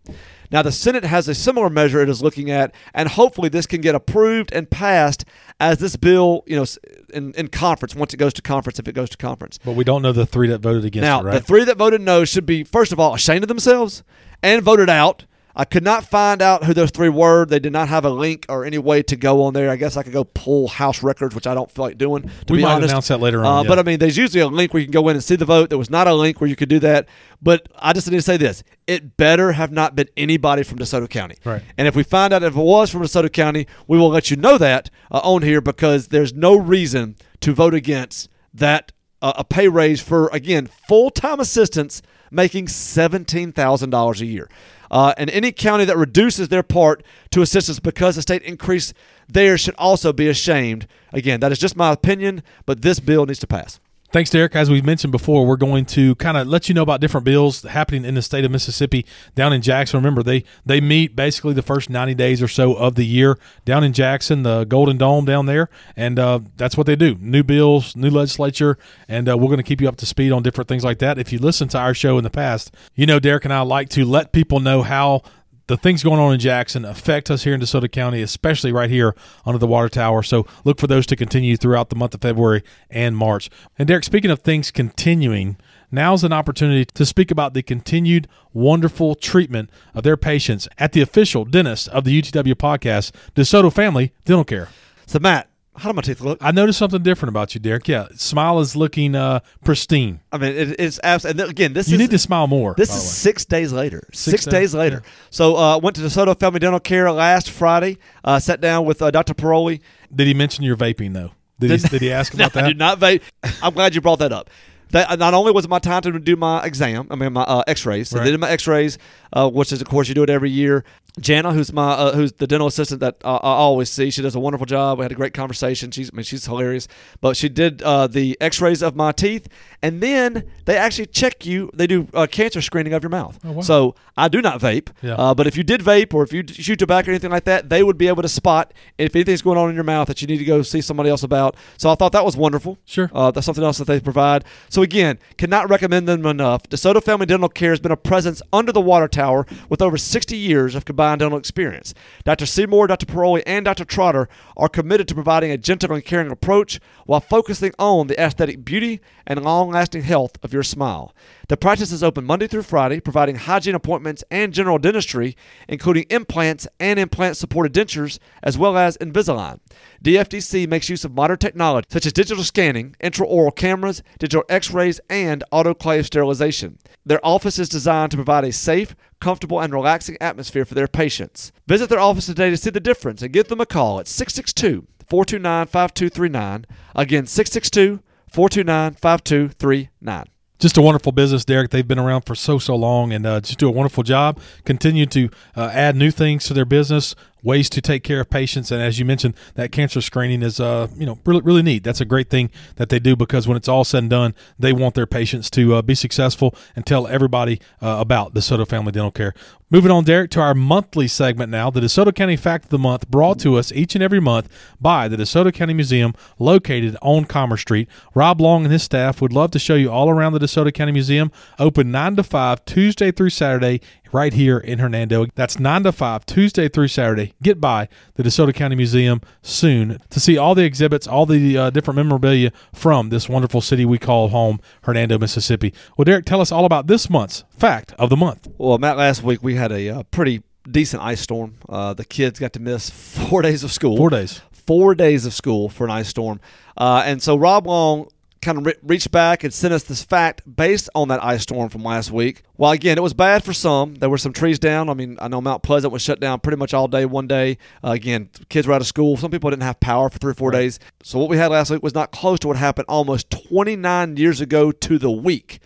Now the Senate has a similar measure it is looking at, and hopefully this can get approved and passed as this bill, you know, in, in conference once it goes to conference, if it goes to conference. But we don't know the three that voted against Now, it, right? the three that voted no should be, first of all, ashamed of themselves and voted out. I could not find out who those three were. They did not have a link or any way to go on there. I guess I could go pull House records, which I don't feel like doing. To We be might honest. announce that later on, Uh, yeah. But I mean, there's usually a link where you can go in and see the vote. There was not a link where you could do that. But I just need to say this: it better have not been anybody from DeSoto County. Right. And if we find out if it was from DeSoto County, we will let you know that uh, on here because there's no reason to vote against that uh, a pay raise for again full time assistants making seventeen thousand dollars a year. Uh, and any county that reduces their part to assistance because the state increased theirs should also be ashamed. Again, that is just my opinion, but this bill needs to pass. Thanks, Derek. As we've mentioned before, we're going to kind of let you know about different bills happening in the state of Mississippi down in Jackson. Remember, they they meet basically the first 90 days or so of the year down in Jackson, the Golden Dome down there, and uh, that's what they do. New bills, new legislature, and uh, we're going to keep you up to speed on different things like that. If you listen to our show in the past, you know Derek and I like to let people know how the things going on in Jackson affect us here in DeSoto County, especially right here under the water tower. So look for those to continue throughout the month of February and March. And Derek, speaking of things continuing, now's an opportunity to speak about the continued wonderful treatment of their patients at the official dentist of the UTW podcast, DeSoto Family Dental Care. So Matt, How do my teeth look? I noticed something different about you, Derek. Yeah, smile is looking uh, pristine. I mean, it, it's absolutely. Again, this You is need to smile more. This is six days later. Six, days, days, later. So uh, went to DeSoto Family Dental Care last Friday. Uh, sat down with uh, Dr. Paroli. Did he mention your vaping though? Did he, Did- did he ask No, about I that? did not vape. I'm glad you brought that up. That, not only was it my time to do my exam, I mean my uh, X-rays. So Right. they did my X-rays, uh, which is of course you do it every year. Jana, who's my uh, who's the dental assistant that uh, I always see, she does a wonderful job. We had a great conversation. She's I mean she's hilarious. But she did uh, the X-rays of my teeth, and then they actually check you. They do uh, cancer screening of your mouth. Oh, wow. So I do not vape. Yeah. Uh, but if you did vape or if you shoot tobacco or anything like that, they would be able to spot if anything's going on in your mouth that you need to go see somebody else about. So I thought that was wonderful. Sure. Uh, that's something else that they provide. So again, cannot recommend them enough. DeSoto Family Dental Care has been a presence under the water tower with over 60 years of combined dental experience. Dr. Seymour, Dr. Paroli, and Dr. Trotter are committed to providing a gentle and caring approach while focusing on the aesthetic beauty and long-lasting health of your smile. The practice is open Monday through Friday, providing hygiene appointments and general dentistry, including implants and implant-supported dentures, as well as Invisalign. DFDC makes use of modern technology such as digital scanning, intraoral cameras, digital x-rays, and autoclave sterilization. Their office is designed to provide a safe, comfortable, and relaxing atmosphere for their patients. Visit their office today to see the difference and give them a call at 662 429 5239. Again, 662 429 5239. just a wonderful business, Derek. They've been around for so so long, and uh, just do a wonderful job. Continue to uh, add new things to their business, ways to take care of patients, and as you mentioned, that cancer screening is uh you know really really neat. That's a great thing that they do because when it's all said and done, they want their patients to uh, be successful and tell everybody uh, about DeSoto Family Dental Care. Moving on, Derek, to our monthly segment now, the DeSoto County Fact of the Month, brought to us each and every month by the DeSoto County Museum, located on Commerce Street. Rob Long and his staff would love to show you all around the DeSoto County Museum, open 9 to 5, Tuesday through Saturday, right here in Hernando. That's 9 to 5, Tuesday through Saturday. Get by the DeSoto County Museum soon to see all the exhibits, all the uh, different memorabilia from this wonderful city we call home, Hernando, Mississippi. Well, Derek, tell us all about this month's Fact of the Month. Well, Matt, last week we had a uh, pretty decent ice storm. Uh, the kids got to miss four days of school. Four days. Four days of school for an ice storm. Uh, and so Rob Long kind of re- reached back and sent us this fact based on that ice storm from last week. While again, it was bad for some. There were some trees down. I mean, I know Mount Pleasant was shut down pretty much all day one day. Uh, again, kids were out of school. Some people didn't have power for three or four days. So what we had last week was not close to what happened almost 29 years ago to the week.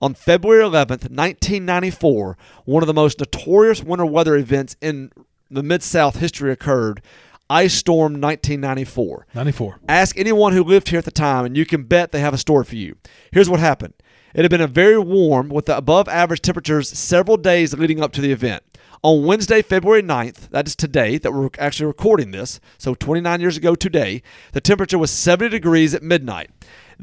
On February 11th, 1994, one of the most notorious winter weather events in the Mid South history occurred Ice Storm 1994. 94. Ask anyone who lived here at the time, and you can bet they have a story for you. Here's what happened it had been a very warm with the above average temperatures several days leading up to the event. On Wednesday, February 9th, that is today that we're actually recording this, so 29 years ago today, the temperature was 70 degrees at midnight.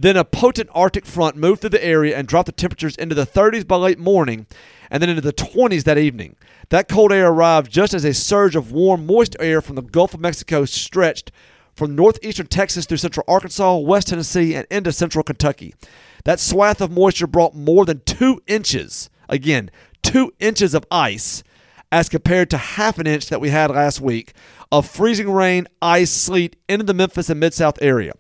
Then a potent Arctic front moved through the area and dropped the temperatures into the 30s by late morning and then into the 20s that evening. That cold air arrived just as a surge of warm, moist air from the Gulf of Mexico stretched from northeastern Texas through central Arkansas, West Tennessee, and into central Kentucky. That swath of moisture brought more than two inches, again, two inches of ice, as compared to half an inch that we had last week, of freezing rain, ice, sleet into the Memphis and Mid South area.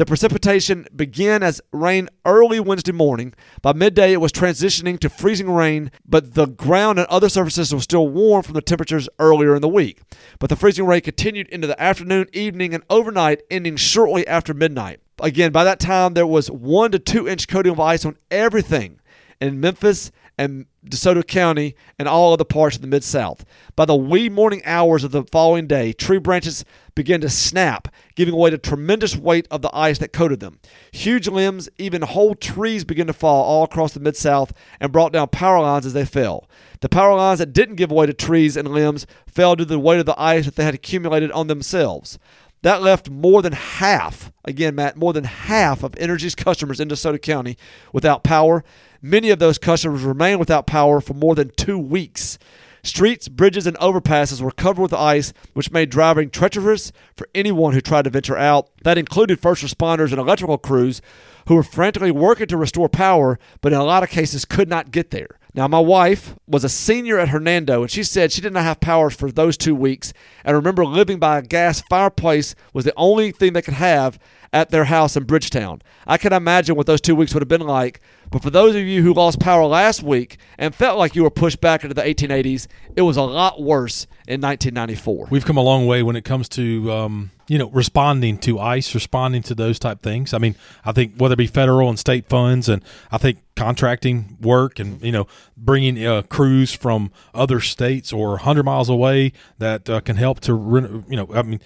The precipitation began as rain early Wednesday morning. By midday, it was transitioning to freezing rain, but the ground and other surfaces were still warm from the temperatures earlier in the week. But the freezing rain continued into the afternoon, evening, and overnight, ending shortly after midnight. Again, by that time, there was one to two inch coating of ice on everything in Memphis and DeSoto County and all other parts of the Mid South. By the wee morning hours of the following day, tree branches began to snap, giving away the tremendous weight of the ice that coated them. Huge limbs, even whole trees, began to fall all across the Mid South and brought down power lines as they fell. The power lines that didn't give way to trees and limbs fell due to the weight of the ice that they had accumulated on themselves. That left more than half, again, Matt, more than half of Entergy's customers in DeSoto County without power. Many of those customers remained without power for more than two weeks. Streets, bridges, and overpasses were covered with ice, which made driving treacherous for anyone who tried to venture out. That included first responders and electrical crews who were frantically working to restore power, but in a lot of cases could not get there. Now, my wife was a senior at Hernando, and she said she did not have power for those two weeks. And remember, living by a gas fireplace was the only thing they could have at their house in Bridgetown. I can imagine what those two weeks would have been like. But for those of you who lost power last week and felt like you were pushed back into the 1880s, it was a lot worse in 1994. We've come a long way when it comes to um, you know responding to ICE, responding to those type things. I mean, I think whether it be federal and state funds, and I think contracting work, and you know bringing uh, crews from other states or 100 miles away that uh, can help to you know I mean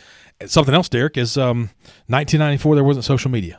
something else, Derek, is um, 1994. There wasn't social media.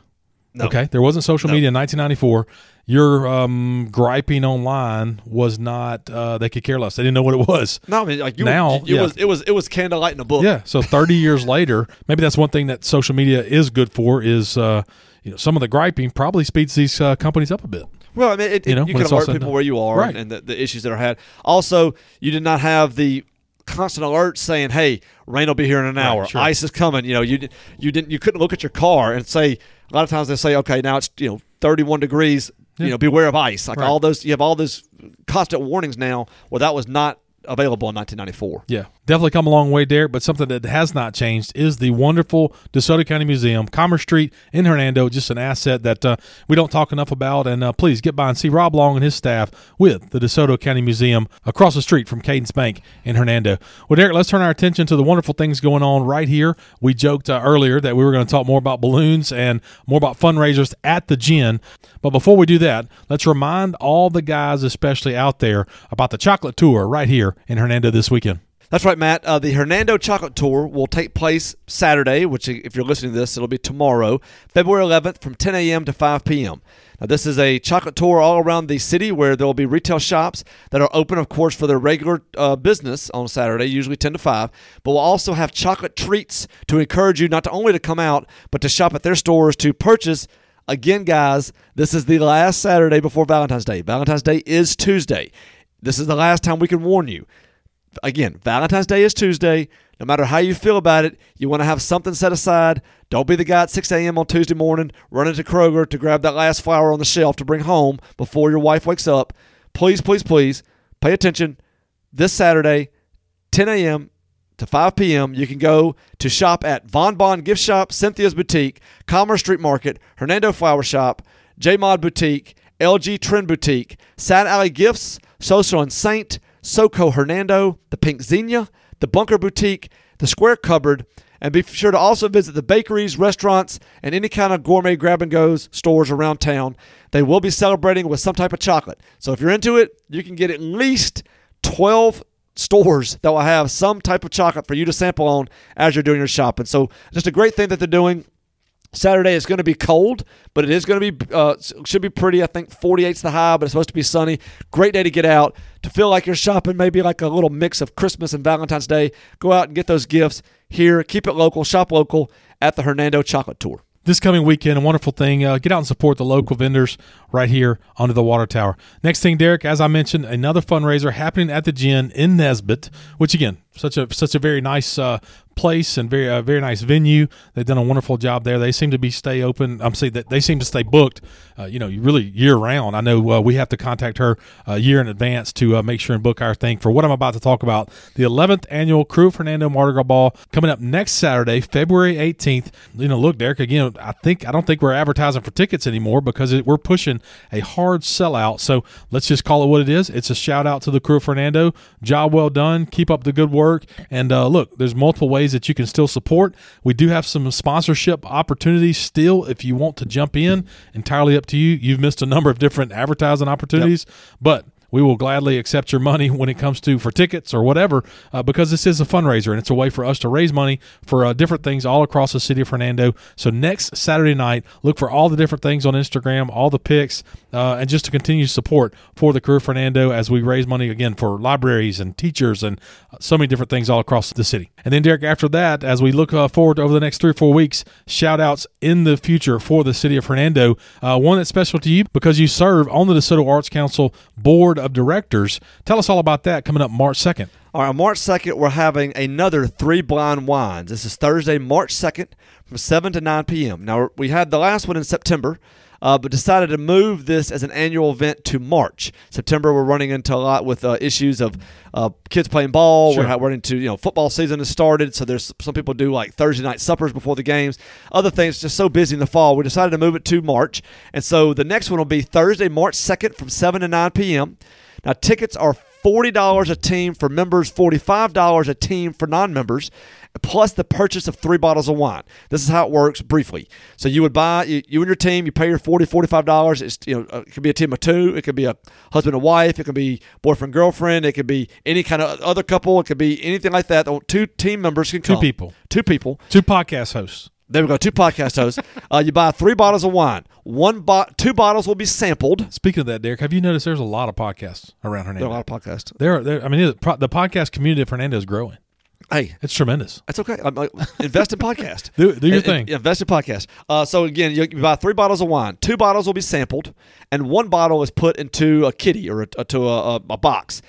No. Okay, there wasn't social No. media in 1994. Your um, griping online was not. Uh, they could care less. They didn't know what it was. No, I mean, like you, Now, it yeah. was it was it was candlelight in a book. Yeah. So 30 years later, maybe that's one thing that social media is good for. Is uh, you know some of the griping probably speeds these uh, companies up a bit. Well, I mean, it, You you, know, you can alert people where you are Right. and the, the issues that are had. Also, you did not have the constant alert saying, "Hey, rain will be here in an Right, hour. sure. Ice is coming." You know, you you didn't you couldn't look at your car and say. A lot of times they say, "Okay, now it's you know 31 degrees. Yeah. You know, beware of ice." Like Right. all those, you have all those constant warnings now. Well, that was not available in 1994. Yeah, definitely come a long way, Derek. But something that has not changed is the wonderful DeSoto County Museum, Commerce Street in Hernando. Just an asset that uh, we don't talk enough about. And uh, please get by and see Rob Long and his staff with the DeSoto County Museum across the street from Cadence Bank in Hernando. Well, Derek, let's turn our attention to the wonderful things going on right here. We joked uh, earlier that we were going to talk more about balloons and more about fundraisers at the gin. But before we do that, let's remind all the guys, especially out there, about the chocolate tour right here in Hernando this weekend. That's right, Matt. Uh, the Hernando Chocolate Tour will take place Saturday, which, if you're listening to this, it'll be tomorrow, February 11th from 10 a.m. to 5 p.m. Now, this is a chocolate tour all around the city where there will be retail shops that are open, of course, for their regular uh, business on Saturday, usually 10 to 5. But we'll also have chocolate treats to encourage you not to only to come out, but to shop at their stores to purchase Again, guys, this is the last Saturday before Valentine's Day. Valentine's Day is Tuesday. This is the last time we can warn you. Again, Valentine's Day is Tuesday. No matter how you feel about it, you want to have something set aside. Don't be the guy at 6 a.m. on Tuesday morning running to Kroger to grab that last flower on the shelf to bring home before your wife wakes up. Please, please, please pay attention. This Saturday, 10 a.m. to 5 p.m., you can go to shop at Von Bon Gift Shop, Cynthia's Boutique, Commerce Street Market, Hernando Flower Shop, J Mod Boutique, LG Trend Boutique, Sad Alley Gifts, Social and Saint, SoCo Hernando, the Pink Xenia, the Bunker Boutique, the Square Cupboard, and be sure to also visit the bakeries, restaurants, and any kind of gourmet grab and goes stores around town. They will be celebrating with some type of chocolate. So if you're into it, you can get at least 12 stores that will have some type of chocolate for you to sample on as you're doing your shopping. So just a great thing that they're doing. Saturday is going to be cold, but it is going to be uh, should be pretty. I think 48's the high, but it's supposed to be sunny. Great day to get out to feel like you're shopping. Maybe like a little mix of Christmas and Valentine's Day. Go out and get those gifts here. Keep it local. Shop local at the Hernando Chocolate Tour. this coming weekend, a wonderful thing. Uh, get out and support the local vendors right here under the water tower. Next thing, Derek, as I mentioned, another fundraiser happening at the Gin in Nesbit, which again, such a such a very nice uh, place and very uh, very nice venue. They've done a wonderful job there. They seem to be stay open. I'm saying that they seem to stay booked. Uh, you know, really year round. I know uh, we have to contact her a year in advance to uh, make sure and book our thing for what I'm about to talk about. The 11th annual Crew Fernando Mardi Gras Ball coming up next Saturday, February 18th. You know, look, Derek. Again, I think I don't think we're advertising for tickets anymore because it, we're pushing a hard sellout. So let's just call it what it is. It's a shout out to the Crew Fernando. Job well done. Keep up the good work. And uh, look, there's multiple ways that you can still support. We do have some sponsorship opportunities still if you want to jump in. Entirely up to you. You've missed a number of different advertising opportunities, but we will gladly accept your money when it comes to for tickets or whatever uh, because this is a fundraiser and it's a way for us to raise money for uh, different things all across the city of Hernando. So next Saturday night, look for all the different things on Instagram, all the pics, uh, and just to continue support for the of Hernando as we raise money again for libraries and teachers and so many different things all across the city. And then Derek, after that, as we look uh, forward over the next three or four weeks, shout outs in the future for the city of Hernando. Uh, one that's special to you because you serve on the DeSoto Arts Council Board of Directors. Tell us all about that coming up March 2nd. All right, on March 2nd, we're having another Three Blind Wines. This is Thursday, March 2nd from 7 to 9 p.m. Now, we had the last one in September. Uh, but decided to move this as an annual event to March. September, we're running into a lot with uh, issues of uh, kids playing ball. Sure. We're running into you know football season has started, so there's some people do like Thursday night suppers before the games. Other things just so busy in the fall. We decided to move it to March, and so the next one will be Thursday, March 2nd, from 7 to 9 p.m. Now tickets are forty dollars a team for members, forty-five dollars a team for non-members, plus the purchase of three bottles of wine. This is how it works briefly. So you would buy you, you and your team, you pay your $40, 45 dollars. It's you know uh, it could be a team of two, it could be a husband and wife, it could be boyfriend girlfriend, it could be any kind of other couple, it could be anything like that. Two team members can Two people. Two people. Two podcast hosts. There we go. Two podcast hosts. uh, you buy three bottles of wine. One bo- two bottles will be sampled. Speaking of that, Derek, have you noticed there's a lot of podcasts around There are a lot of podcasts. There, are, there. I mean, the the podcast community of Hernando is growing. Hey, It's tremendous. That's okay. I'm, like, invest in podcast. Do- do your In- in- thing. invest in podcast. Uh, so again, you, you buy three bottles of wine. Two bottles will be sampled, and one bottle is put into a kitty or a, to a, a, a box.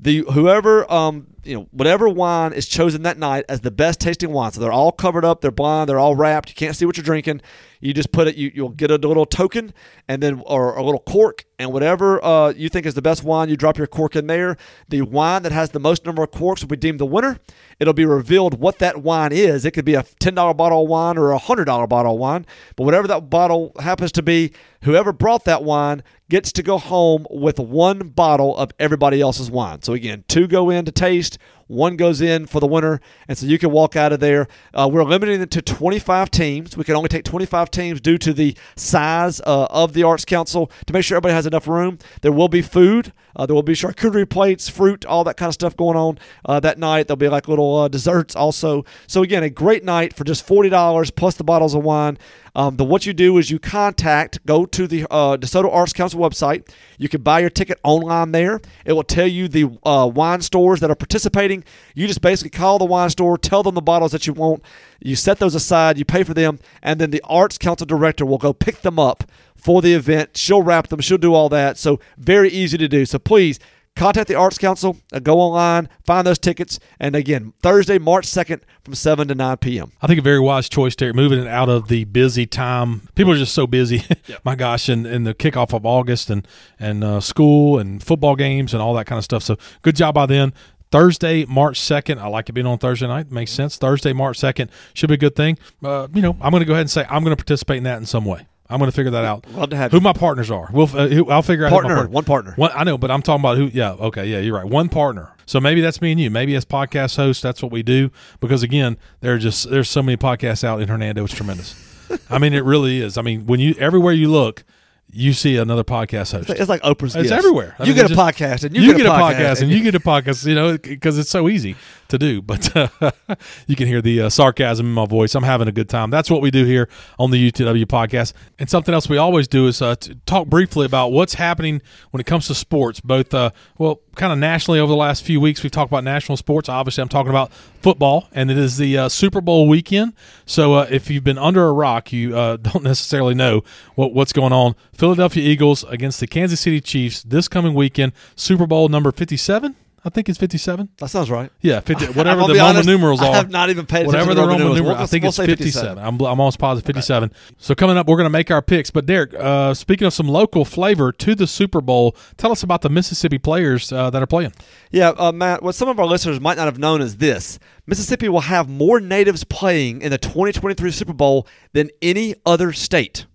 The whoever um you know whatever wine is chosen that night as the best tasting wine. So they're all covered up. They're blind. They're all wrapped. You can't see what you're drinking. You just put it. You you'll get a little token and then or a little cork and whatever uh, you think is the best wine. You drop your cork in there. The wine that has the most number of corks will be deemed the winner. It'll be revealed what that wine is. It could be a ten dollar bottle of wine or a hundred dollar bottle of wine. But whatever that bottle happens to be, whoever brought that wine gets to go home with one bottle of everybody else's wine. So again, two go in to taste, one goes in for the winner, and so you can walk out of there. Uh, we're limiting it to 25 teams. We can only take 25 teams due to the size uh, of the Arts Council to make sure everybody has enough room. There will be food. Uh, there will be charcuterie plates, fruit, all that kind of stuff going on uh, that night. There'll be like little uh, desserts also. So again, a great night for just forty dollars plus the bottles of wine. Um, the what you do is you contact, go to the uh, DeSoto Arts Council website. You can buy your ticket online there. It will tell you the uh, wine stores that are participating. You just basically call the wine store, tell them the bottles that you want. You set those aside, you pay for them, and then the Arts Council director will go pick them up for the event. She'll wrap them. She'll do all that. So very easy to do. So please contact the Arts Council. Uh, go online, find those tickets, and again, Thursday, March second, from seven to nine p.m. I think a very wise choice, Derek, moving it out of the busy time. People are just so busy. My gosh, and, and the kickoff of August and and uh, school and football games and all that kind of stuff. So good job by then. Thursday, March 2nd. I like it being on Thursday night. Makes sense. Thursday, March 2nd should be a good thing. Uh, you know, I'm going to go ahead and say I'm going to participate in that in some way. I'm going to figure that out. Love to have who you. my partners are. We'll, uh, who, I'll figure out who my Partner, partner- one partner. one, I know, but I'm talking about who. Yeah, okay, yeah, you're right. One partner. So maybe that's me and you. Maybe as podcast hosts, that's what we do. Because again, there are just there's so many podcasts out in Hernando. It's tremendous. I mean, it really is. I mean, when you everywhere you look, you see another podcast host. It's like Oprah's. It's gifts. everywhere. I you mean, get a just- podcast, and you, you, get, a podcast, and you get a podcast, you know, because it's so easy to do. But uh, you can hear the uh, sarcasm in my voice. I'm having a good time. That's what we do here on the UTW podcast. And something else we always do is uh, talk briefly about what's happening when it comes to sports, both, uh, well, kind of nationally over the last few weeks. We've talked about national sports. Obviously, I'm talking about football, and it is the uh, Super Bowl weekend. So uh, if you've been under a rock, you uh, don't necessarily know what, what's going on. Philadelphia Eagles against the Kansas City Chiefs this coming weekend. Super Bowl number 57. I think it's 57. That sounds right. Yeah, 50, whatever the Roman honest, numerals I are. have not even paid Whatever the Roman Roman numerals. We'll- I think we'll it's 57. 57. I'm, I'm almost positive 57. So coming up, we're going to make our picks. But Derek, uh, speaking of some local flavor to the Super Bowl, tell us about the Mississippi players uh, that are playing. Yeah, uh, Matt, what some of our listeners might not have known is this Mississippi will have more natives playing in the 2023 Super Bowl than any other state.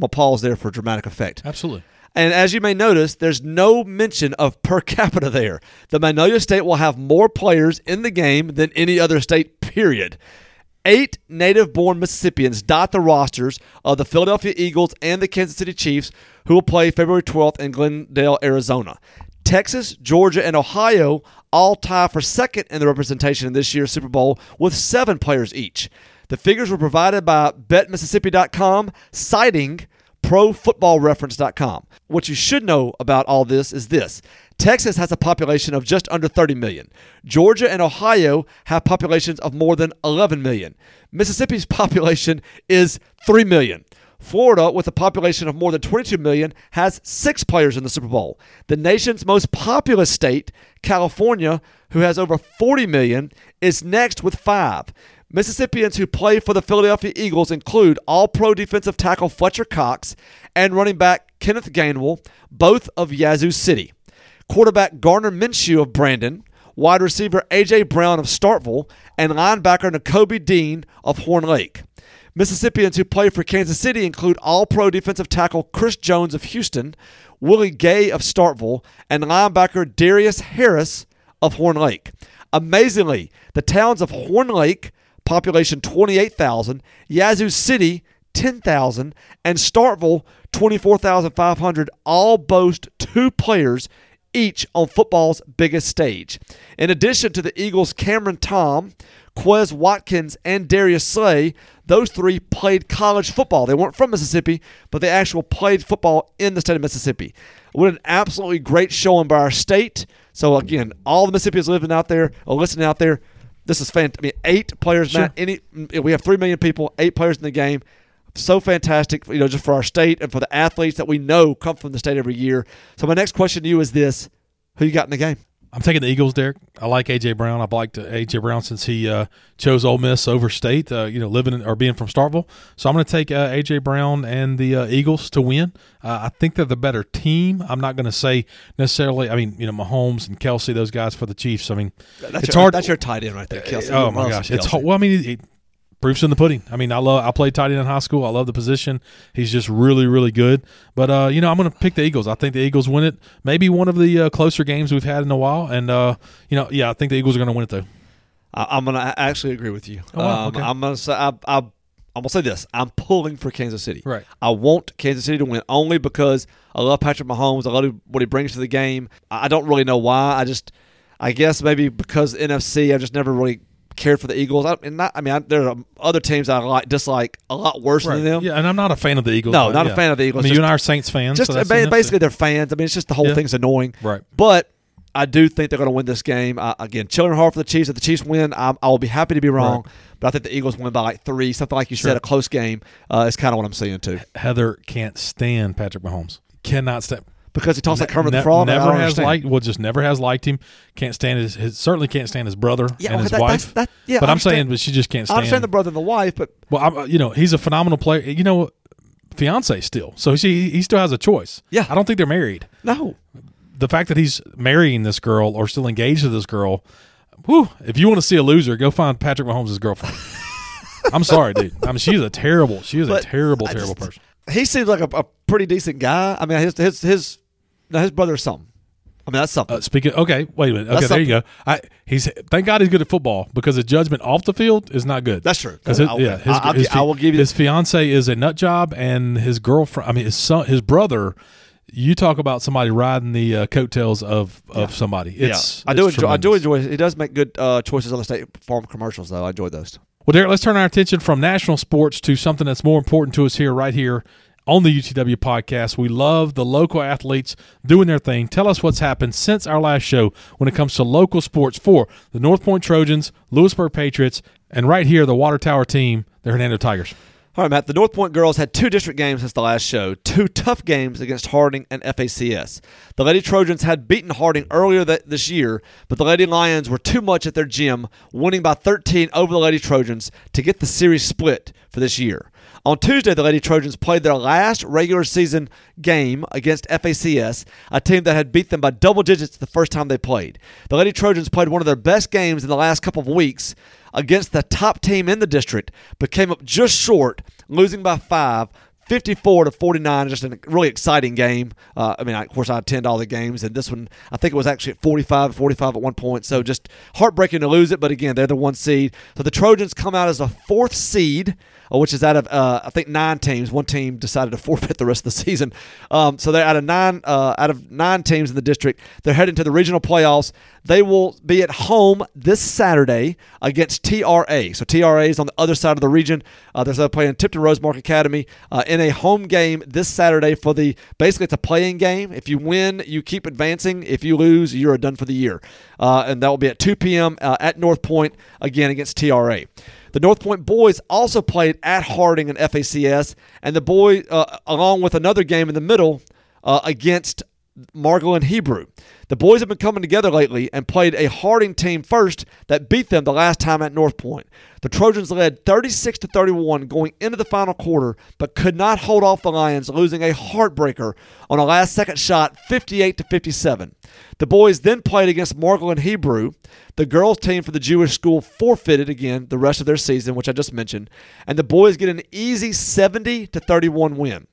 I'm pause there for dramatic effect. Absolutely. And as you may notice, there's no mention of per capita there. The Magnolia State will have more players in the game than any other state, period. Eight native born Mississippians dot the rosters of the Philadelphia Eagles and the Kansas City Chiefs, who will play February 12th in Glendale, Arizona. Texas, Georgia, and Ohio all tie for second in the representation in this year's Super Bowl with seven players each. The figures were provided by BetMississippi.com, citing ProFootballReference.com. What you should know about all this is this Texas has a population of just under 30 million. Georgia and Ohio have populations of more than 11 million. Mississippi's population is 3 million. Florida, with a population of more than 22 million, has six players in the Super Bowl. The nation's most populous state, California, who has over 40 million, is next with five. Mississippians who play for the Philadelphia Eagles include all pro defensive tackle Fletcher Cox and running back Kenneth Gainwell, both of Yazoo City, quarterback Gardner Minshew of Brandon, wide receiver A.J. Brown of Starkville, and linebacker Nakobe Dean of Horn Lake. Mississippians who play for Kansas City include all pro defensive tackle Chris Jones of Houston, Willie Gay of Starkville, and linebacker Darius Harris of Horn Lake. Amazingly, the towns of Horn Lake, population 28,000, Yazoo City, 10,000, and Starkville, 24,500, all boast two players each on football's biggest stage. In addition to the Eagles' Cameron Tom, Quez Watkins, and Darius Slay, those three played college football. They weren't from Mississippi, but they actually played football in the state of Mississippi. What an absolutely great showing by our state. So again, all the Mississippians living out there or listening out there, this is fantastic. I mean, eight players, Sure. Matt. Any mm, we have three million people, eight players in the game. So fantastic, you know, just for our state and for the athletes that we know come from the state every year. So my next question to you is this: Who you got in the game? I'm taking the Eagles, Derek. I like AJ Brown. I've liked AJ Brown since he uh, chose Ole Miss over State. Uh, you know, living in, or being from Starkville. So I'm going to take uh, AJ Brown and the uh, Eagles to win. Uh, I think they're the better team. I'm not going to say necessarily. I mean, you know, Mahomes and Kelce, those guys for the Chiefs. I mean, That's it's your, hard. That's your tight end right there, Kelce. Oh my love gosh, it's hard. Well, I mean, it, proofs in the pudding. I mean, I love. I played tight end in high school. I love the position. He's just really, really good. But uh, you know, I'm going to pick the Eagles. I think the Eagles win it. Maybe one of the uh, closer games we've had in a while. And uh, you know, yeah, I think the Eagles are going to win it though. I'm gonna actually agree with you. Oh, wow, um, okay. I'm gonna say I, I, I'm gonna say this. I'm pulling for Kansas City. Right. I want Kansas City to win only because I love Patrick Mahomes. I love what he brings to the game. I I don't really know why. I just, I guess maybe because NFC. I've just never really cared for the Eagles. I, and not, I mean, I, there are other teams I like dislike a lot worse than them. Yeah, and I'm not a fan of the Eagles. No, not a fan of the Eagles. I mean, Just- you and I are Saints fans. Just so basically, they're fans. I mean, it's just the whole Yeah. thing's annoying. right. But I do think they're going to win this game. Uh, again, chilling hard for the Chiefs. If the Chiefs win, I'm, I'll be happy to be wrong. But I think the Eagles win by like three, something like you Sure. said, a close game. Uh, is kind of what I'm seeing too. Heather can't stand Patrick Mahomes. Cannot stand. Because he talks like Kermit Ne- the Frog. I Never has understand. liked. Well, just never has liked him. Can't stand his. his certainly can't stand his brother Yeah, and his that- wife. that- yeah, but I I'm saying, but she just can't I stand. understand the brother and the wife, but Well, I'm, you know, he's a phenomenal player. You know, fiance still, so she he still has a choice. Yeah. I don't think they're married. no. The fact that he's marrying this girl or still engaged to this girl, whew, if you want to see a loser, go find Patrick Mahomes' girlfriend. I'm sorry, dude. I mean, she's a terrible. She is a terrible, I terrible just- person. He seems like a, a pretty decent guy. I mean, his his his no, his brother's something. I mean, that's something. Uh, speaking, okay, wait a minute. Okay, That's there you go. I he's thank God he's good at football because his judgment off the field is not good. That's true. 'Cause his, Okay. yeah, his, I- I'll his gi- I will give you- his fiance is a nut job, and his girlfriend. I mean, his son, his brother. You talk about somebody riding the uh, coattails of of somebody. It's yeah, I do enjoy. I do enjoy. He does make good uh, choices on the State Farm commercials, though. I enjoy those. Well, Derek, let's turn our attention from national sports to something that's more important to us here, right here on the UTW podcast. We love the local athletes doing their thing. Tell us what's happened since our last show when it comes to local sports for the North Point Trojans, Lewisburg Patriots, and right here, the Water Tower team, the Hernando Tigers. All right, Matt. The North Point girls had two district games since the last show. Two tough games against Harding and FACS. The Lady Trojans had beaten Harding earlier th- this year, but the Lady Lions were too much at their gym, winning by 13 over the Lady Trojans to get the series split for this year. On Tuesday, the Lady Trojans played their last regular season game against FACS, a team that had beat them by double digits the first time they played. The Lady Trojans played one of their best games in the last couple of weeks against the top team in the district, but came up just short, losing by five. 54 to 49, just a really exciting game. Uh, I mean, I, of course, I attend all the games, and this one, I think it was actually at 45, 45 at one point. So just heartbreaking to lose it, but again, they're the one seed. So the Trojans come out as a fourth seed, uh, which is out of, uh, I think, nine teams. One team decided to forfeit the rest of the season. Um, so they're out of nine, uh, out of nine teams in the district. They're heading to the regional playoffs. They will be at home this Saturday against TRA. So TRA is on the other side of the region. Uh, they're playing Tipton Rosemark Academy uh, in a home game this Saturday for the basically it's a playing game. If you win, you keep advancing. If you lose, you're done for the year. Uh, and that will be at 2 p.m. Uh, at North Point again against TRA. The North Point boys also played at Harding and FACS, and the boys, uh, along with another game in the middle uh, against Margolin Hebrew. The boys have been coming together lately and played a Harding team first that beat them the last time at North Point. The Trojans led 36 to 31 going into the final quarter, but could not hold off the Lions, losing a heartbreaker on a last second shot 58 to 57. The boys then played against Margolin Hebrew. The girls team for the Jewish school forfeited again the rest of their season, which I just mentioned, and the boys get an easy 70 to 31 win.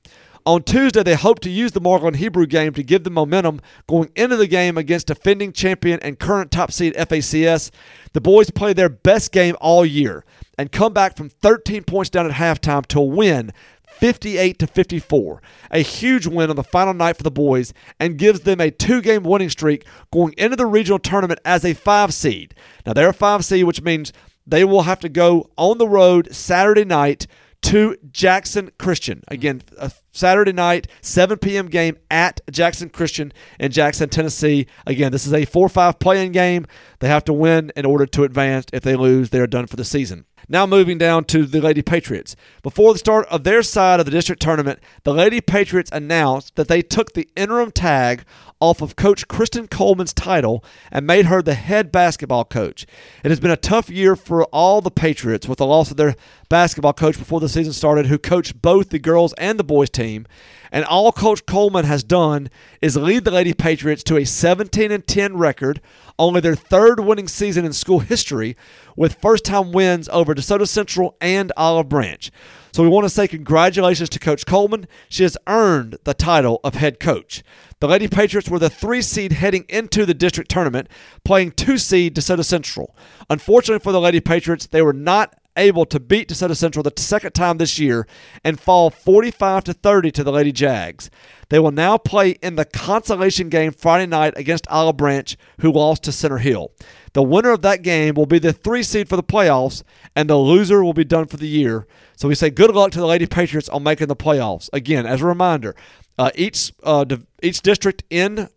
On Tuesday, they hope to use the Margolin Hebrew game to give them momentum going into the game against defending champion and current top seed FACS. The boys play their best game all year and come back from 13 points down at halftime to win 58 to 54. A huge win on the final night for the boys and gives them a two-game winning streak going into the regional tournament as a 5 seed. Now they're a 5 seed which means they will have to go on the road Saturday night to Jackson Christian. Again, a Saturday night, 7 p.m. game at Jackson Christian in Jackson, Tennessee. Again, this is a 4 5 playing game. They have to win in order to advance. If they lose, they are done for the season. Now moving down to the Lady Patriots. Before the start of their side of the district tournament, the Lady Patriots announced that they took the interim tag off of Coach Kristen Coleman's title and made her the head basketball coach. It has been a tough year for all the Patriots with the loss of their basketball coach before the season started, who coached both the girls and the boys team. And all Coach Coleman has done is lead the Lady Patriots to a 17 and 10 record, only their third winning season in school history, with first time wins over DeSoto Central and Olive Branch. So we want to say congratulations to Coach Coleman. She has earned the title of head coach. The Lady Patriots were the three seed heading into the district tournament, playing two seed DeSoto Central. Unfortunately for the Lady Patriots, they were not able to beat DeSoto Central the second time this year and fall 45 to 30 to the Lady Jags. They will now play in the consolation game Friday night against Olive Branch, who lost to Center Hill. The winner of that game will be the three seed for the playoffs, and the loser will be done for the year. So we say good luck to the Lady Patriots on making the playoffs. Again, as a reminder, uh, each uh, each district in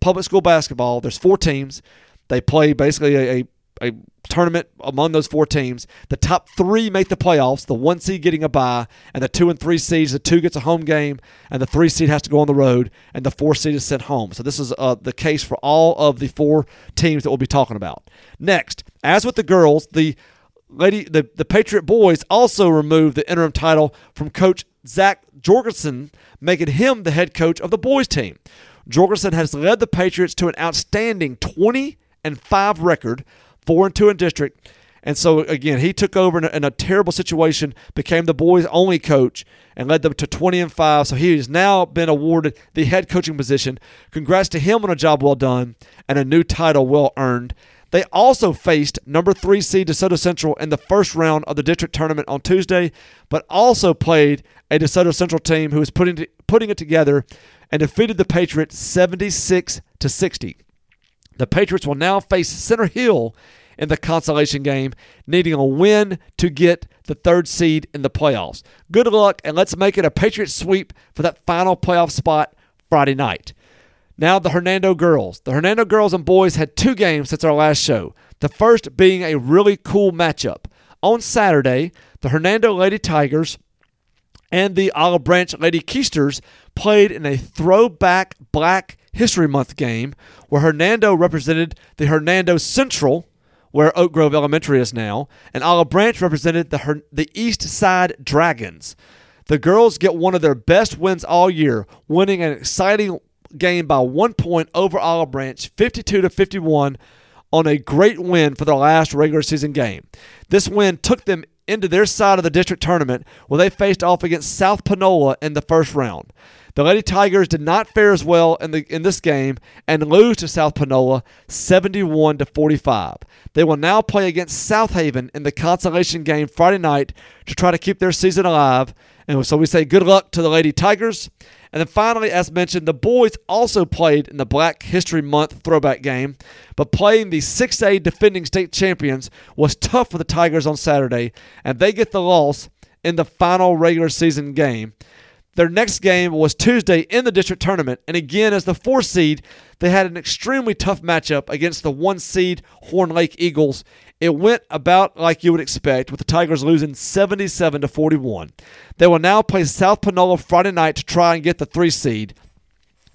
public school basketball, there's four teams. They play basically a, a a tournament among those four teams. The top three make the playoffs, the one seed getting a bye, and the two and three seeds, the two gets a home game, and the three seed has to go on the road, and the four seed is sent home. So this is uh, the case for all of the four teams that we'll be talking about. Next, as with the girls, the lady the, the Patriot boys also removed the interim title from coach Zach Jorgensen, making him the head coach of the boys team. Jorgensen has led the Patriots to an outstanding 20 and 5 record four and two in district. And so again, he took over in a, in a, terrible situation, became the boys' only coach, and led them to 20 and five. So he has now been awarded the head coaching position. Congrats to him on a job well done and a new title well earned. They also faced number three seed DeSoto Central in the first round of the district tournament on Tuesday, but also played a DeSoto Central team who was putting putting it together and defeated the Patriots 76 to 60. The Patriots will now face Center Hill in the consolation game, needing a win to get the third seed in the playoffs. Good luck, and let's make it a Patriot sweep for that final playoff spot Friday night. Now, the Hernando girls. The Hernando girls and boys had two games since our last show. The first being a really cool matchup. On Saturday, the Hernando Lady Tigers and the Olive Branch Lady Keisters played in a throwback Black History Month game where Hernando represented the Hernando Central where Oak Grove Elementary is now, and Olive Branch represented the, the East Side Dragons. The girls get one of their best wins all year, winning an exciting game by one point over Olive Branch, 52 to 51, on a great win for their last regular season game. This win took them into their side of the district tournament where they faced off against South Panola in the first round. The Lady Tigers did not fare as well in the in this game and lose to South Panola 71 to 45. They will now play against South Haven in the consolation game Friday night to try to keep their season alive. And so we say good luck to the Lady Tigers. And then finally, as mentioned, the boys also played in the Black History Month throwback game, but playing the 6A defending state champions was tough for the Tigers on Saturday, and they get the loss in the final regular season game. Their next game was Tuesday in the district tournament, and again, as the four seed, they had an extremely tough matchup against the one seed Horn Lake Eagles. It went about like you would expect, with the Tigers losing 77 to 41. They will now play South Panola Friday night to try and get the three seed.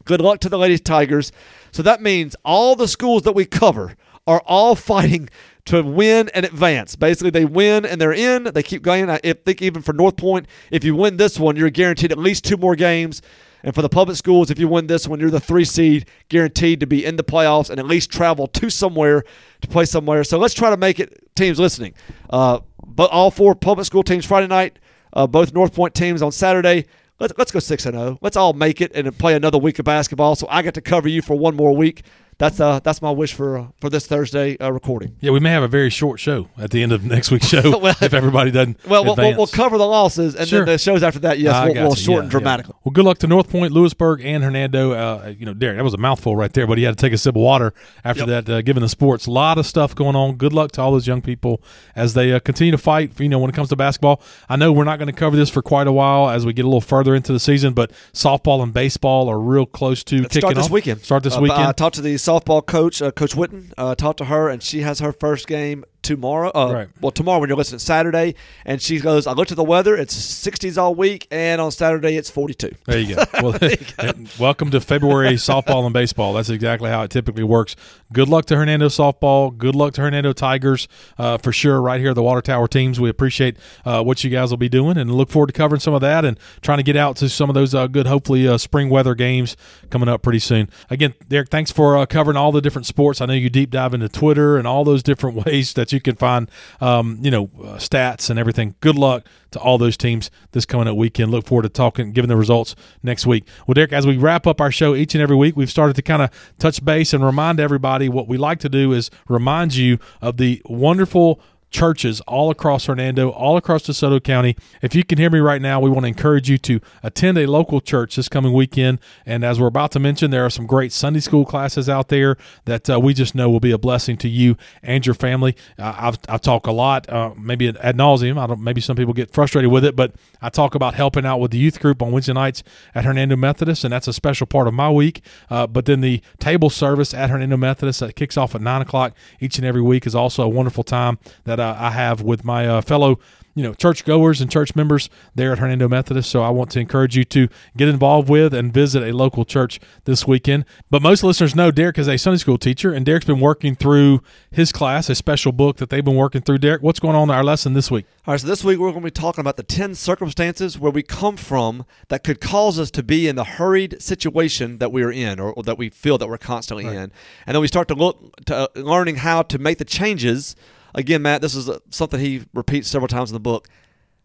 Good luck to the Ladies Tigers. So that means all the schools that we cover are all fighting to win and advance. Basically, they win and they're in. They keep going. I think even for North Point, if you win this one, you're guaranteed at least two more games. And for the public schools, if you win this one, you're the three seed, guaranteed to be in the playoffs and at least travel to somewhere to play somewhere. So let's try to make it. Teams listening, uh, but all four public school teams Friday night, uh, both North Point teams on Saturday. Let's, let's go six and zero. Let's all make it and play another week of basketball. So I get to cover you for one more week that's uh that's my wish for uh, for this Thursday uh, recording. Yeah, we may have a very short show at the end of next week's show well, if everybody doesn't. Well, we'll, we'll, cover the losses, and sure. then the shows after that, yes, we'll, we'll shorten yeah, dramatically. Yeah. Well, good luck to North Point, Lewisburg, and Hernando. Uh, you know, Derek, that was a mouthful right there, but he had to take a sip of water after yep. that. Uh, given the sports, a lot of stuff going on. Good luck to all those young people as they uh, continue to fight. You know, when it comes to basketball, I know we're not going to cover this for quite a while as we get a little further into the season, but softball and baseball are real close to Let's kicking start this off. weekend. Start this weekend. I talked to the softball coach uh, Coach Witten, uh, talked to her, and she has her first game tomorrow. Uh, right. Well, tomorrow when you're listening, Saturday, and she goes, "I looked at the weather; it's 60s all week, and on Saturday it's 42." There you go. Well, you go. welcome to February softball and baseball. That's exactly how it typically works. Good luck to Hernando softball. Good luck to Hernando Tigers uh, for sure. Right here, the Water Tower teams. We appreciate uh, what you guys will be doing, and look forward to covering some of that and trying to get out to some of those uh, good, hopefully, uh, spring weather games coming up pretty soon. Again, Derek, thanks for uh, covering all the different sports. I know you deep dive into Twitter and all those different ways that you can find um, you know, uh, stats and everything. Good luck to all those teams this coming up weekend. Look forward to talking, giving the results next week. Well, Derek, as we wrap up our show each and every week, we've started to kind of touch base and remind everybody what we like to do is remind you of the wonderful churches all across Hernando, all across DeSoto County. If you can hear me right now, we want to encourage you to attend a local church this coming weekend. And as we're about to mention, there are some great Sunday school classes out there that uh, we just know will be a blessing to you and your family. Uh, I've, I've talked a lot, uh, maybe ad nauseum. I don't. Maybe some people get frustrated with it, but I talk about helping out with the youth group on Wednesday nights at Hernando Methodist, and that's a special part of my week. Uh, but then the table service at Hernando Methodist that kicks off at nine o'clock each and every week is also a wonderful time that uh, I have with my uh, fellow you know church goers and church members there at Hernando Methodist. So I want to encourage you to get involved with and visit a local church this weekend. But most listeners know Derek is a Sunday school teacher, and Derek's been working through his class, a special book that they've been working through. Derek, what's going on in our lesson this week? All right, so this week we're going to be talking about the 10 circumstances where we come from that could cause us to be in the hurried situation that we are in or, or that we feel that we're constantly right. in. And then we start to look to uh, learning how to make the changes again, Matt, this is something he repeats several times in the book.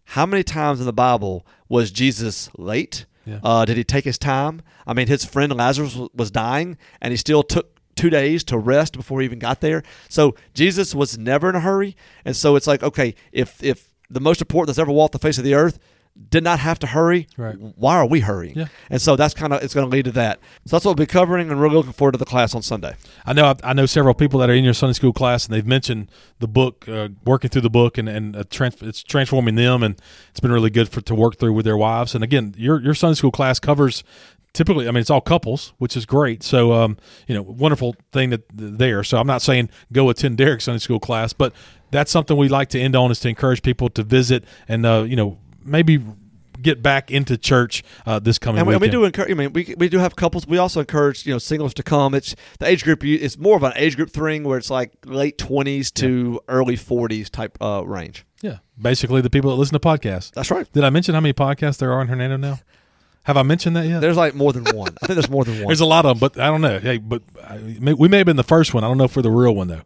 How many times in the Bible was Jesus late? Yeah. Uh, did he take his time? I mean, his friend Lazarus was dying, and he still took two days to rest before he even got there. So Jesus was never in a hurry, and so it's like, okay, if if the most important that's ever walked the face of the earth did not have to hurry. Right. Why are we hurrying? Yeah. And so that's kind of it's going to lead to that. So that's what we'll be covering, and we're looking forward to the class on Sunday. I know I know several people that are in your Sunday school class, and they've mentioned the book, uh, working through the book, and and uh, trans- it's transforming them, and it's been really good for to work through with their wives. And again, your your Sunday school class covers typically i mean it's all couples which is great so um, you know wonderful thing that there so i'm not saying go attend derek's sunday school class but that's something we like to end on is to encourage people to visit and uh, you know maybe get back into church uh, this coming and we, we do encourage. I mean, we, we do have couples. We also encourage you know singles to come. It's the age group. It's more of an age group thing where it's like late twenties to yeah. early forties type uh, range. Yeah, basically the people that listen to podcasts. That's right. Did I mention how many podcasts there are in Hernando now? Have I mentioned that yet? There's like more than one. I think there's more than one. there's a lot of them, but I don't know. Hey, but we may have been the first one. I don't know if we're the real one though.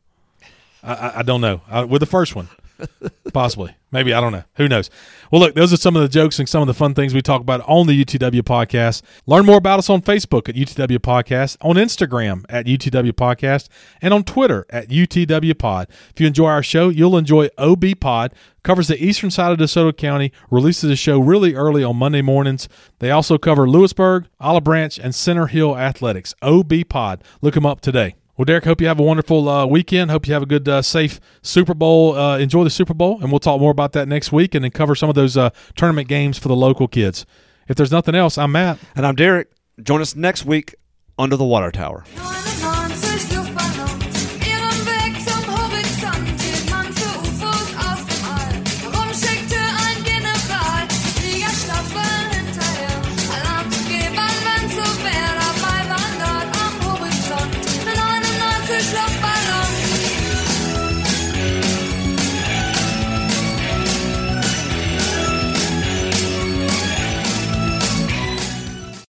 I, I, I don't know. I, we're the first one. Possibly. Maybe. I don't know. Who knows? Well, look, those are some of the jokes and some of the fun things we talk about on the UTW podcast. Learn more about us on Facebook at UTW Podcast, on Instagram at UTW Podcast, and on Twitter at UTW Pod. If you enjoy our show, you'll enjoy OB Pod. Covers the eastern side of DeSoto County, releases a show really early on Monday mornings. They also cover Lewisburg, Olive Branch, and Center Hill Athletics. OB Pod. Look them up today. Well, Derek, hope you have a wonderful uh, weekend. Hope you have a good, uh, safe Super Bowl. Uh, enjoy the Super Bowl, and we'll talk more about that next week and then cover some of those uh, tournament games for the local kids. If there's nothing else, I'm Matt. And I'm Derek. Join us next week under the water tower.